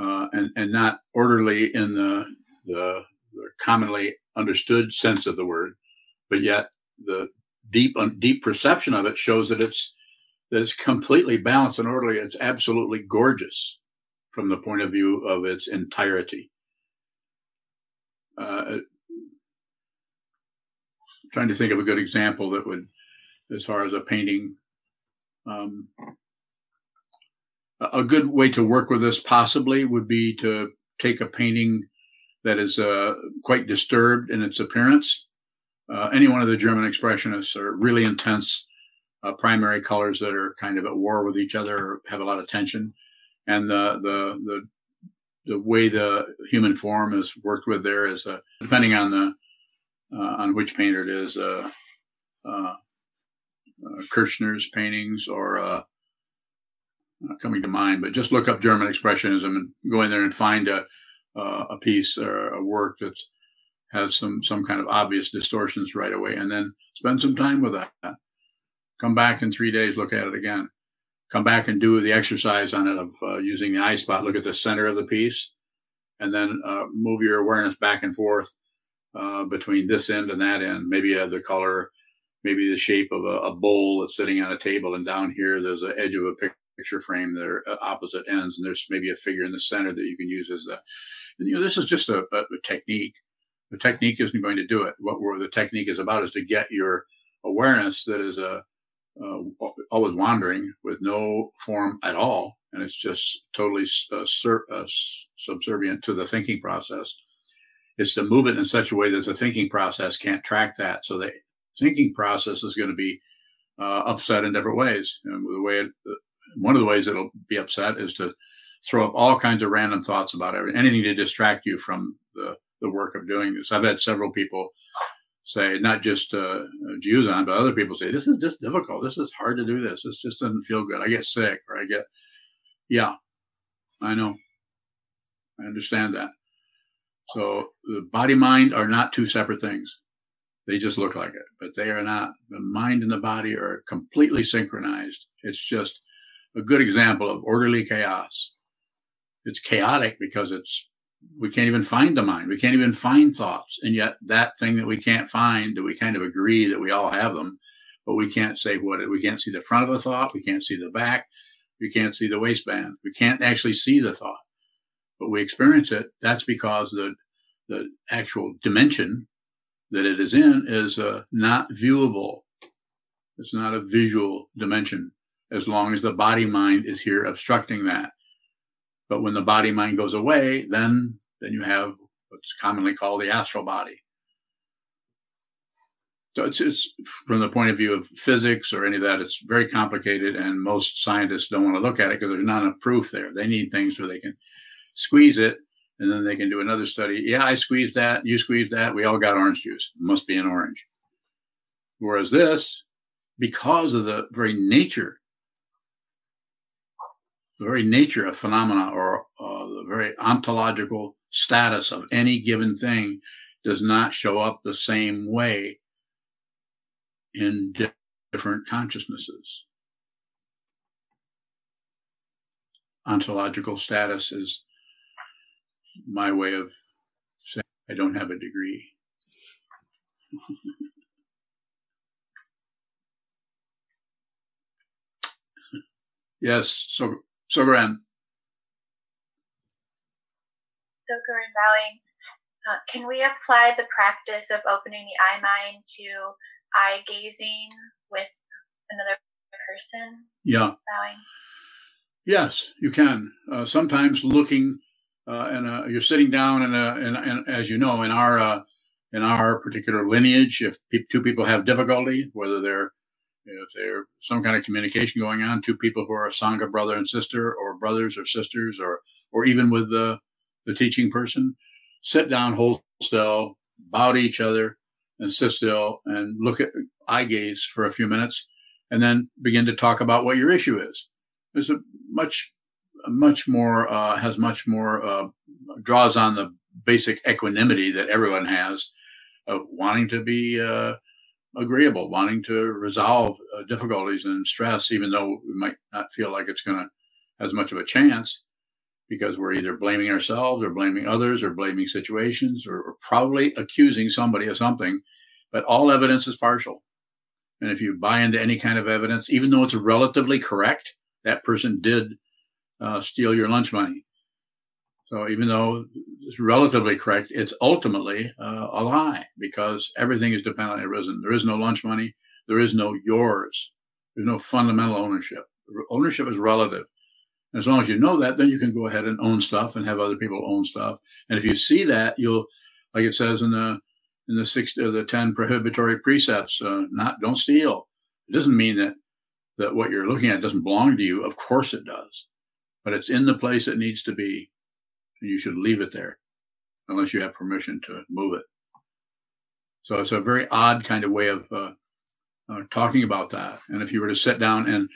A: uh, and and not orderly in the, the, the commonly understood sense of the word, but yet the deep deep perception of it shows that it's that it's completely balanced and orderly. It's absolutely gorgeous from the point of view of its entirety. Uh, trying to think of a good example that would, as far as a painting um, a good way to work with this possibly would be to take a painting that is uh, quite disturbed in its appearance, uh, any one of the German expressionists are really intense uh, primary colors that are kind of at war with each other, have a lot of tension, and the the the the way the human form is worked with there is uh, depending on the uh, on which painter it is, uh, uh, Kirchner's paintings or coming to mind, but just look up German expressionism and go in there and find a a piece or a work that has some some kind of obvious distortions right away, and then spend some time with that. Come back in three days, look at it again. Come back and do the exercise on it of uh, using the eye spot. Look at the center of the piece, and then uh, move your awareness back and forth uh, between this end and that end. Maybe uh, the color, maybe the shape of a, a, bowl that's sitting on a table, and down here there's the edge of a picture frame that are uh, opposite ends, and there's maybe a figure in the center that you can use as the. you know, this is just a, a technique the technique isn't going to do it. What the technique is about is to get your awareness that is a uh, always wandering with no form at all, and it's just totally uh, sur- uh, subservient to the thinking process. It's to move it in such a way that the thinking process can't track that. So the thinking process is going to be uh, upset in different ways. And the way it, one of the ways it'll be upset is to throw up all kinds of random thoughts about everything, anything to distract you from the the work of doing this. I've had several people say, not just uh, on, but other people say, this is just difficult. This is hard to do this. This just doesn't feel good. I get sick or I get, yeah, I know. I understand that. So the body mind are not two separate things. They just look like it, but they are not. The mind and the body are completely synchronized. It's just a good example of orderly chaos. It's chaotic because it's we can't even find the mind. We can't even find thoughts. And yet that thing that we can't find, that we kind of agree that we all have them, but we can't say what it, we can't see the front of a thought. We can't see the back. We can't see the waistband. We can't actually see the thought, but we experience it. That's because the, the actual dimension that it is in is uh, not viewable. It's not a visual dimension as long as the body mind is here obstructing that. But when the body mind goes away, then then you have what's commonly called the astral body. So it's, it's from the point of view of physics or any of that, it's very complicated, and most scientists don't want to look at it because there's not enough proof there. They need things where they can squeeze it, and then they can do another study. Yeah, I squeezed that. You squeezed that. We all got orange juice. It must be an orange. Whereas this, because of the very nature the very nature of phenomena or uh, the very ontological status of any given thing does not show up the same way in di- different consciousnesses. Ontological status is my way of saying I don't have a degree. [LAUGHS] yes, so Sogaran.
F: Sogaran bowing. Uh, can we apply the practice of opening the eye mind to eye gazing with another person?
A: Yeah.
F: Bowing.
A: Yes, you can. Uh, sometimes looking, uh, and uh, you're sitting down, and and as you know, in our uh, in our particular lineage, if pe- two people have difficulty, whether they're if there's some kind of communication going on, two people who are a sangha brother and sister, or brothers or sisters, or or even with the the teaching person, sit down, hold still, bow to each other, and sit still and look at eye gaze for a few minutes, and then begin to talk about what your issue is. There's a much much more uh, has much more uh, draws on the basic equanimity that everyone has of wanting to be uh, agreeable, wanting to resolve uh, difficulties and stress, even though we might not feel like it's going to as much of a chance because we're either blaming ourselves or blaming others or blaming situations or, or probably accusing somebody of something. But all evidence is partial. And if you buy into any kind of evidence, even though it's relatively correct, that person did uh, steal your lunch money. So even though it's relatively correct, it's ultimately uh, a lie because everything is dependent on arisen. There is no lunch money. There is no yours. There's no fundamental ownership. Ownership is relative. As long as you know that, then you can go ahead and own stuff and have other people own stuff. And if you see that, you'll, like it says in the in the six, uh, the 10 prohibitory precepts, uh, not, don't steal. It doesn't mean that, that what you're looking at doesn't belong to you. Of course it does, but it's in the place it needs to be. And you should leave it there unless you have permission to move it. So it's a very odd kind of way of, uh, uh, talking about that. And if you were to sit down and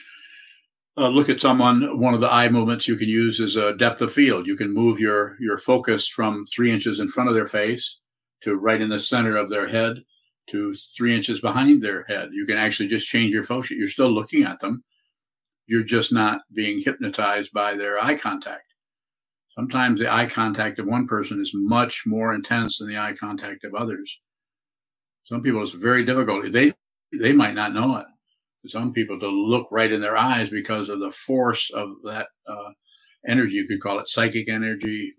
A: uh, look at someone, one of the eye movements you can use is a depth of field. You can move your your focus from three inches in front of their face to right in the center of their head to three inches behind their head. You can actually just change your focus. You're still looking at them. You're just not being hypnotized by their eye contact. Sometimes the eye contact of one person is much more intense than the eye contact of others. Some people it's very difficult. They they might not know it. Some people to look right in their eyes because of the force of that uh, energy. You could call it psychic energy,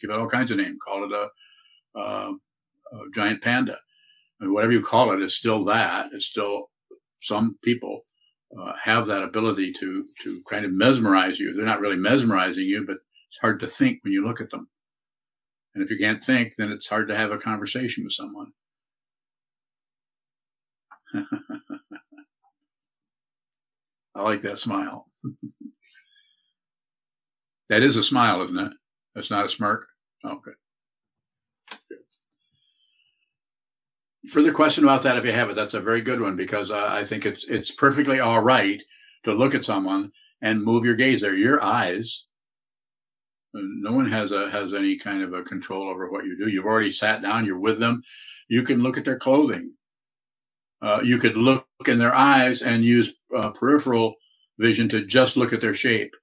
A: give it all kinds of names. Call it a, uh, a giant panda. I mean, whatever you call it, it's still that. It's still some people uh, have that ability to to kind of mesmerize you. They're not really mesmerizing you, but it's hard to think when you look at them. And if you can't think, then it's hard to have a conversation with someone. [LAUGHS] I like that smile. [LAUGHS] that is a smile, isn't it? That's not a smirk. Okay. Further question about that, if you have it, that's a very good one because uh, I think it's it's perfectly all right to look at someone and move your gaze there. Your eyes. No one has a has any kind of a control over what you do. You've already sat down. You're with them. You can look at their clothing. Uh, you could look in their eyes and use uh, peripheral vision to just look at their shape.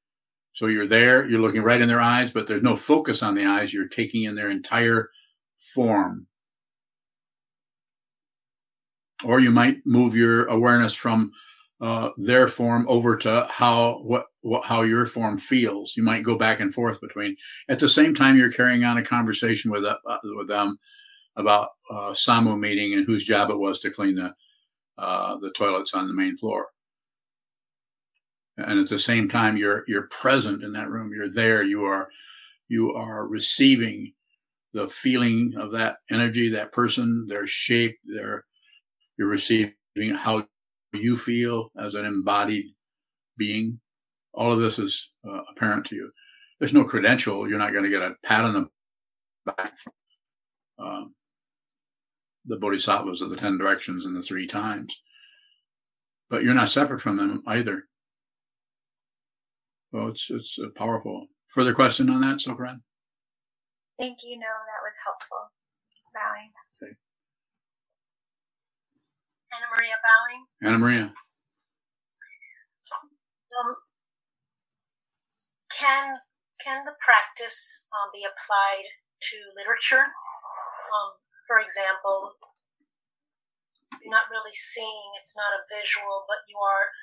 A: So you're there, you're looking right in their eyes, but there's no focus on the eyes. You're taking in their entire form. Or you might move your awareness from uh, their form over to how what, what how your form feels. You might go back and forth between. At the same time, you're carrying on a conversation with uh, with them about uh, SAMU meeting and whose job it was to clean the uh, the toilets on the main floor. And at the same time, you're you're present in that room. You're there. You are you are receiving the feeling of that energy, that person, their shape, their you're receiving how you feel as an embodied being. All of this is uh, apparent to you. There's no credential. You're not going to get a pat on the back from um, the bodhisattvas of the 10 directions and the three times. But you're not separate from them either. Well, it's, it's powerful. Further question on that, Sokran?
F: Thank you. No, that was helpful. Bowing.
G: Anna Maria bowing.
A: Anna Maria.
G: Um, can can the practice um, be applied to literature? Um, for example, you're not really seeing, it's not a visual, but you are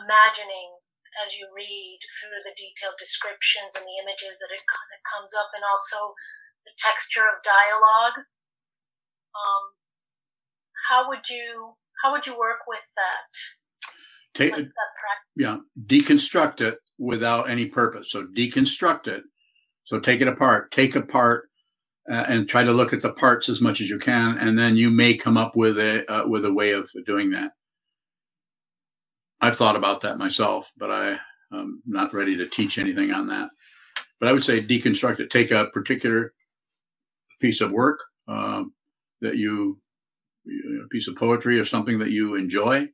G: imagining as you read through the detailed descriptions and the images that it that comes up, and also the texture of dialogue. Um, how would you how would you work with that?
A: Take that yeah, deconstruct it without any purpose. So deconstruct it. So take it apart. Take apart uh, and try to look at the parts as much as you can, and then you may come up with a uh, with a way of doing that. I've thought about that myself, but I, am not ready to teach anything on that. But I would say deconstruct it. Take a particular piece of work um, that you, a piece of poetry or something that you enjoy,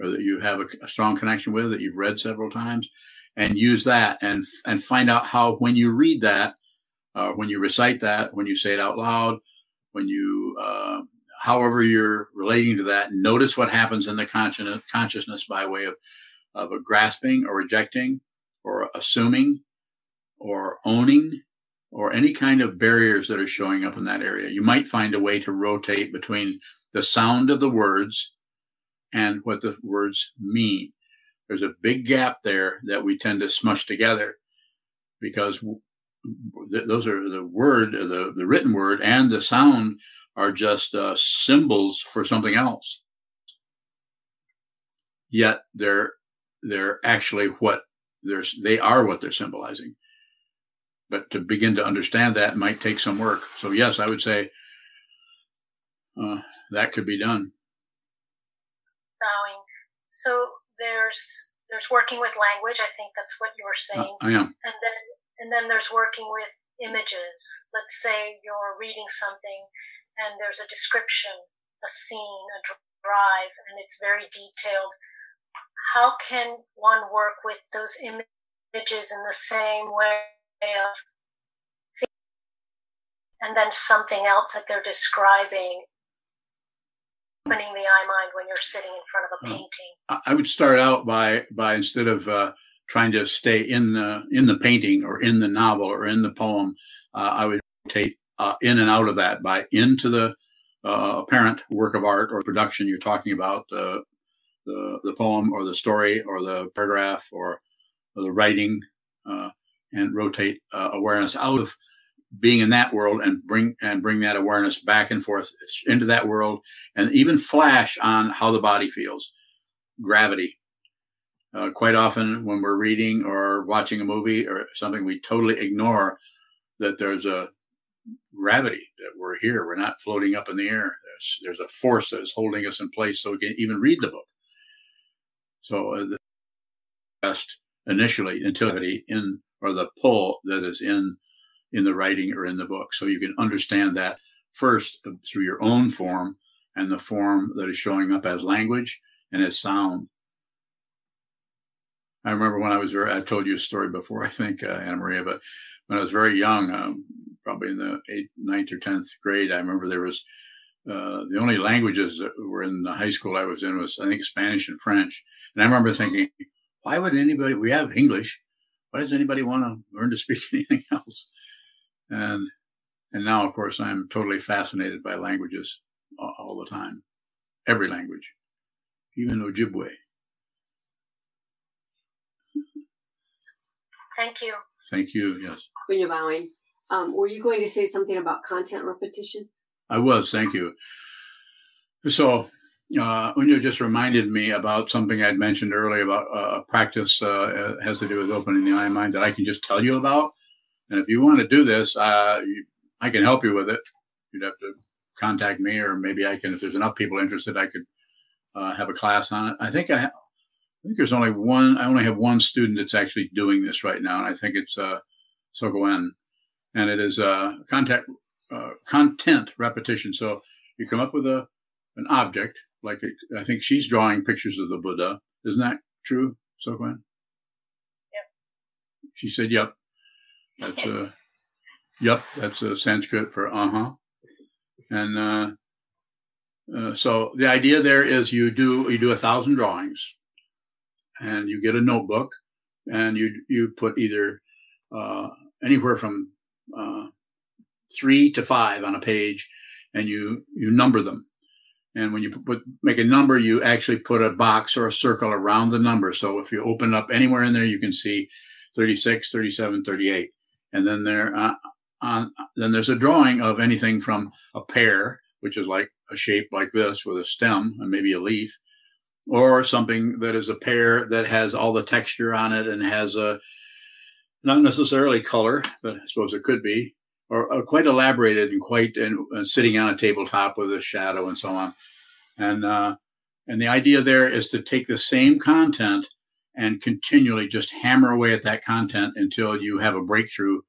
A: or that you have a, a strong connection with, that you've read several times, and use that and and find out how when you read that uh, when you recite that, when you say it out loud, when you, uh, however you're relating to that, notice what happens in the consciousness, by way of, of a grasping or rejecting or assuming or owning or any kind of barriers that are showing up in that area. You might find a way to rotate between the sound of the words and what the words mean. There's a big gap there that we tend to smush together because th- those are the word, the, the written word and the sound are just uh, symbols for something else. Yet they're, they're actually what they're, they are what they're symbolizing. But to begin to understand that might take some work. So yes, I would say uh, that could be done.
G: Bowing. So there's there's working with language. I think that's what you were
A: Uh,
G: saying.
A: I am.
G: and then and then there's working with images. Let's say you're reading something and there's a description, a scene, a drive, and it's very detailed. How can one work with those images in the same way and then something else that they're describing opening the eye mind when you're sitting in front of a painting.
A: I would start out by by instead of uh, trying to stay in the in the painting or in the novel or in the poem, uh, I would take uh, in and out of that by into the uh, apparent work of art or production you're talking about, uh, the the poem or the story or the paragraph or, or the writing, uh, and rotate uh, awareness out of being in that world and bring and bring that awareness back and forth into that world and even flash on how the body feels gravity. Uh, quite often, when we're reading or watching a movie or something, we totally ignore that there's a gravity that we're here. We're not floating up in the air. There's there's a force that is holding us in place, so we can even read the book. So uh, the best initially until in or the pull that is in in the writing or in the book, so you can understand that first through your own form and the form that is showing up as language and as sound. I remember when I was very, I've told you a story before, [LAUGHS] I think, uh, Anna Maria, but when I was very young, um, probably in the eighth, ninth or 10th grade, I remember there was, uh, the only languages that were in the high school I was in was, I think, Spanish and French. And I remember thinking, why would anybody, we have English. Why does anybody want to learn to speak [LAUGHS] anything else? And, and now, of course, I'm totally fascinated by languages all, all the time. Every language, even Ojibwe.
G: thank you
A: Thank you. Yes,
H: when you're bowing. Um, were you going to say something about content repetition?
A: I was. Thank you. So, uh, just reminded me about something I'd mentioned earlier about uh, a practice uh, has to do with opening the eye mind that I can just tell you about. And if you want to do this, uh, I can help you with it. You'd have to contact me, or maybe I can. If there's enough people interested, I could uh, have a class on it. I think I, ha- I think there's only one. I only have one student that's actually doing this right now, and I think it's uh, Sogoen, and it is uh, contact uh, content repetition. So you come up with a an object, like I think she's drawing pictures of the Buddha. Isn't that true, Sogoen?
G: Yep.
A: She said, "Yep." That's a yep. That's a Sanskrit for uh huh. And uh, uh, so the idea there is you do you do a thousand drawings, and you get a notebook, and you you put either uh, anywhere from uh, three to five on a page, and you you number them. And when you put make a number, you actually put a box or a circle around the number. So if you open up anywhere in there, you can see 36, 37, 38. And then there, uh, on, then there's a drawing of anything from a pear, which is like a shape like this with a stem and maybe a leaf, or something that is a pear that has all the texture on it and has a not necessarily color, but I suppose it could be, or, or quite elaborated and quite and, and, sitting on a tabletop with a shadow and so on. And uh, and the idea there is to take the same content and continually just hammer away at that content until you have a breakthrough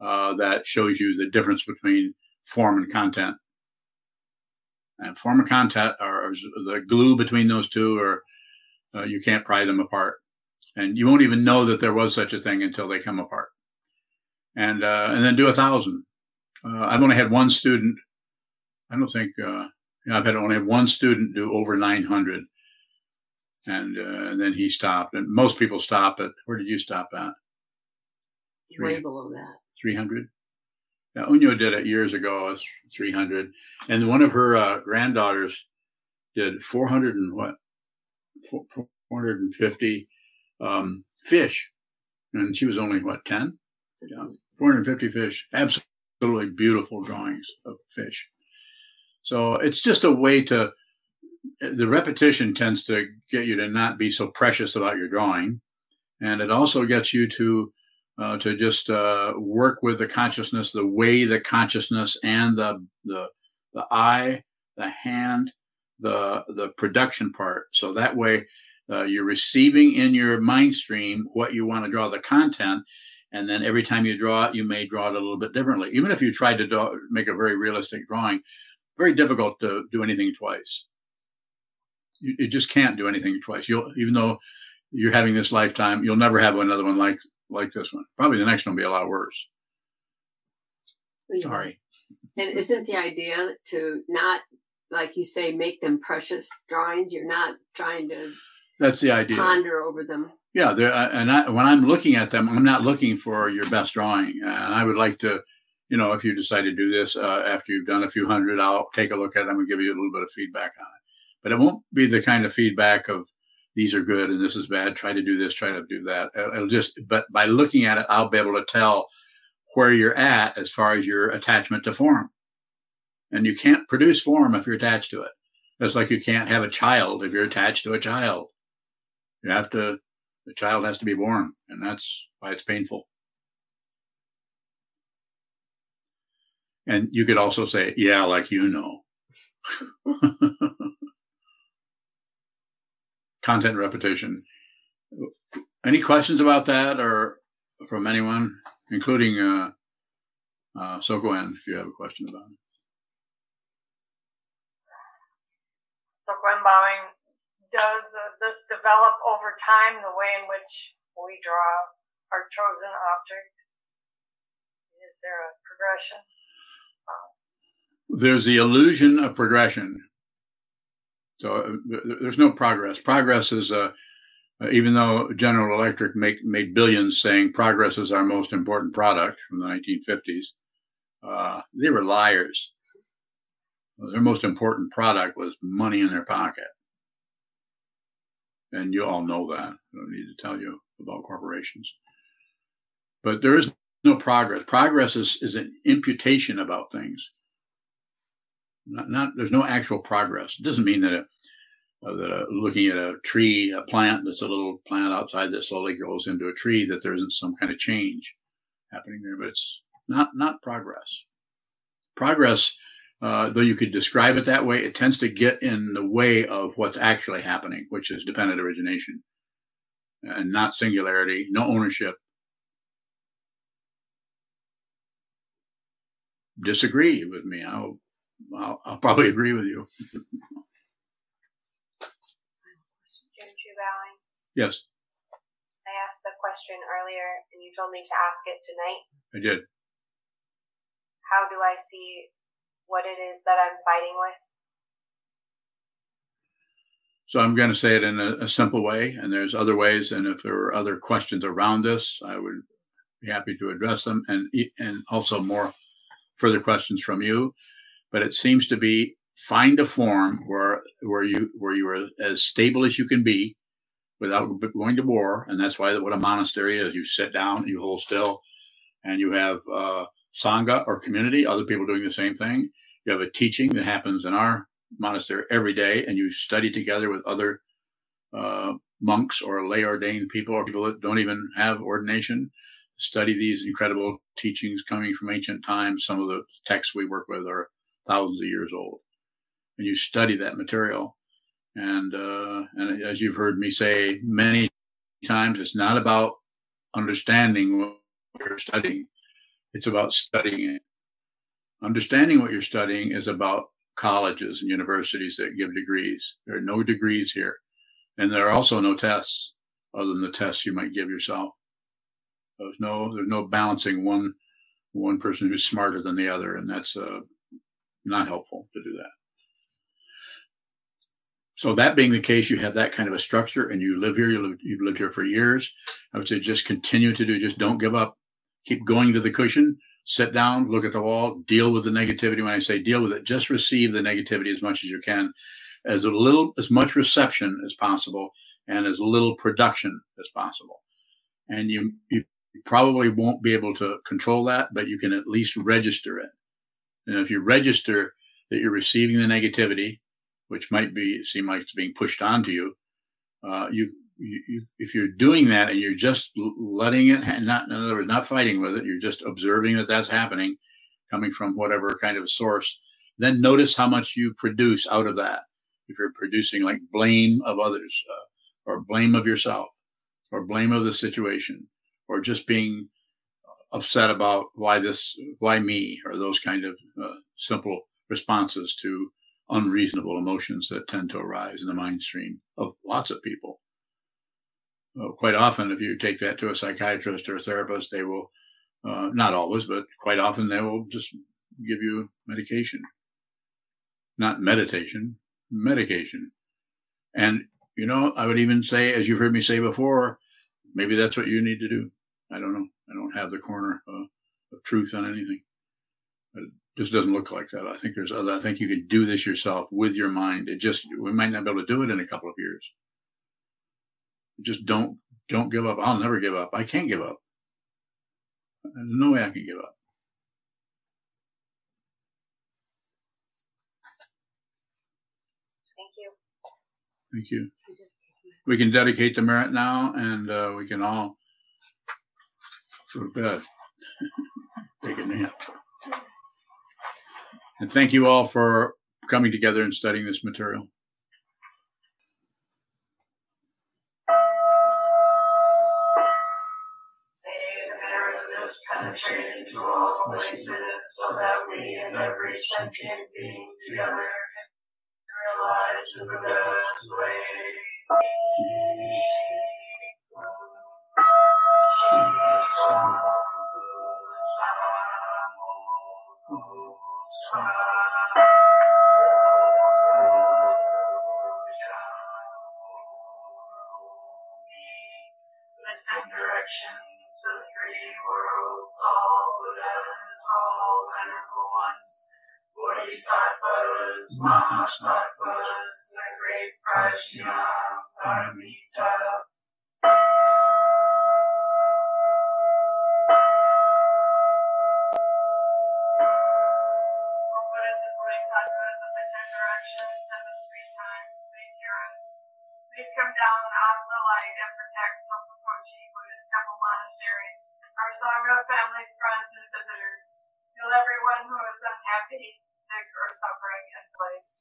A: uh, that shows you the difference between form and content. And form and content are, are the glue between those two, or uh, you can't pry them apart. And you won't even know that there was such a thing until they come apart. And uh, and then do a thousand. Uh, I've only had one student. I don't think uh, you know, I've had only had one student do over 900 and, uh, and then he stopped. And most people stop at where did you stop at?
H: Way below that.
A: Three hundred. Yeah, Unyo did it years ago. It was three hundred, and one of her uh, granddaughters did four hundred and what? Four hundred and fifty um, fish, and she was only what ten? Yeah, four hundred and fifty fish. Absolutely beautiful drawings of fish. So it's just a way to the repetition tends to get you to not be so precious about your drawing, and it also gets you to uh, to just uh, work with the consciousness, the way the consciousness and the the the eye the hand, the the production part. So that way, uh, you're receiving in your mind stream what you want to draw the content, and then every time you draw it, you may draw it a little bit differently. Even if you tried to draw, make a very realistic drawing, very difficult to do anything twice. You, you just can't do anything twice. You'll even though you're having this lifetime, you'll never have another one like like this one. Probably the next one will be a lot worse. Sorry.
H: And isn't the idea to not, like you say, make them precious drawings? You're not trying to.
A: That's the idea.
H: Ponder over them.
A: Yeah, uh, and I, when I'm looking at them, I'm not looking for your best drawing, and I would like to, you know, if you decide to do this uh, after you've done a few hundred, I'll take a look at them and give you a little bit of feedback on it. But it won't be the kind of feedback of these are good and this is bad. Try to do this, try to do that. It'll just, but by looking at it, I'll be able to tell where you're at as far as your attachment to form. And you can't produce form if you're attached to it. It's like you can't have a child if you're attached to a child. You have to, the child has to be born, and that's why it's painful. And you could also say, yeah, like you know. [LAUGHS] Content repetition. Any questions about that or from anyone? including uh, uh, so go in if you have a question about it.
I: So Gwen Bowing, does uh, this develop over time the way in which we draw our chosen object? Is there a progression?
A: There's the illusion of progression. So uh, there's no progress. Progress is a uh, even though General Electric make, made billions saying progress is our most important product from the 1950s, uh, they were liars. Their most important product was money in their pocket. And you all know that. I don't need to tell you about corporations. But there is no progress. Progress is, is an imputation about things. Not, not, there's no actual progress. It doesn't mean that it, uh, that uh, looking at a tree, a plant that's a little plant outside that slowly grows into a tree, that there isn't some kind of change happening there, but it's not not progress. Progress, uh, though you could describe it that way, it tends to get in the way of what's actually happening, which is dependent origination and not singularity, no ownership. Disagree with me. I'll, I'll, I'll probably agree with you. Yes.
C: I asked the question earlier and you told me to ask it tonight.
A: I did.
C: How do I see what it is that I'm fighting with?
A: So I'm going to say it in a, a, simple way, and there's other ways. And if there are other questions around this, I would be happy to address them, and and also more further questions from you. But it seems to be find a form where where you where you are as stable as you can be, without going to war. And that's why what a monastery is. You sit down, you hold still, and you have uh, sangha or community, other people doing the same thing. You have a teaching that happens in our monastery every day, and you study together with other uh, monks or lay ordained people or people that don't even have ordination. Study these incredible teachings coming from ancient times. Some of the texts we work with are thousands of years old. And you study that material and, uh, and as you've heard me say many times, it's not about understanding what you're studying. It's about studying it. Understanding what you're studying is about colleges and universities that give degrees. There are no degrees here. And there are also no tests other than the tests you might give yourself. There's no, there's no balancing one, one person who's smarter than the other. And that's, uh, not helpful to do that. So that being the case, you have that kind of a structure and you live here, you live, you've lived here for years. I would say just continue to do, just don't give up. Keep going to the cushion, sit down, look at the wall, deal with the negativity. When I say deal with it, just receive the negativity as much as you can, as a little, as much reception as possible and as little production as possible. And you, you probably won't be able to control that, but you can at least register it. And if you register that you're receiving the negativity, which might be seem like it's being pushed onto you. Uh, you, you, if you're doing that and you're just letting it, not in other words, not fighting with it, you're just observing that that's happening, coming from whatever kind of source. then notice how much you produce out of that. If you're producing like blame of others, uh, or blame of yourself, or blame of the situation, or just being upset about why this, why me, or those kind of uh, simple responses to unreasonable emotions that tend to arise in the mind stream of lots of people. Quite often, if you take that to a psychiatrist or a therapist, they will, uh, not always, but quite often, they will just give you medication. Not meditation, medication. And, you know, I would even say, as you've heard me say before, maybe that's what you need to do. I don't know. I don't have the corner uh, of truth on anything. But it just doesn't look like that. I think there's other, I think you can do this yourself with your mind. It just, we might not be able to do it in a couple of years. Just don't, don't give up. I'll never give up. I can't give up. There's no way I can give up.
C: Thank you.
A: Thank you. We can dedicate the merit now and uh, we can all go to bed. [LAUGHS] Take a nap. And thank you all for coming together and studying this material.
J: Penetrate into all places, so that we and every sentient being together realize the Buddha's way. The directions of three worlds, all Buddhas, all venerable ones, Bodhisattvas, Mahasattvas, the great Prajna, Paramita,
I: please hear us. Please come down out of the light and protect Sokakochi Buddhist Temple Monastery, our Sangha, families, friends, and visitors. Heal everyone who is unhappy, sick, or suffering, and plague.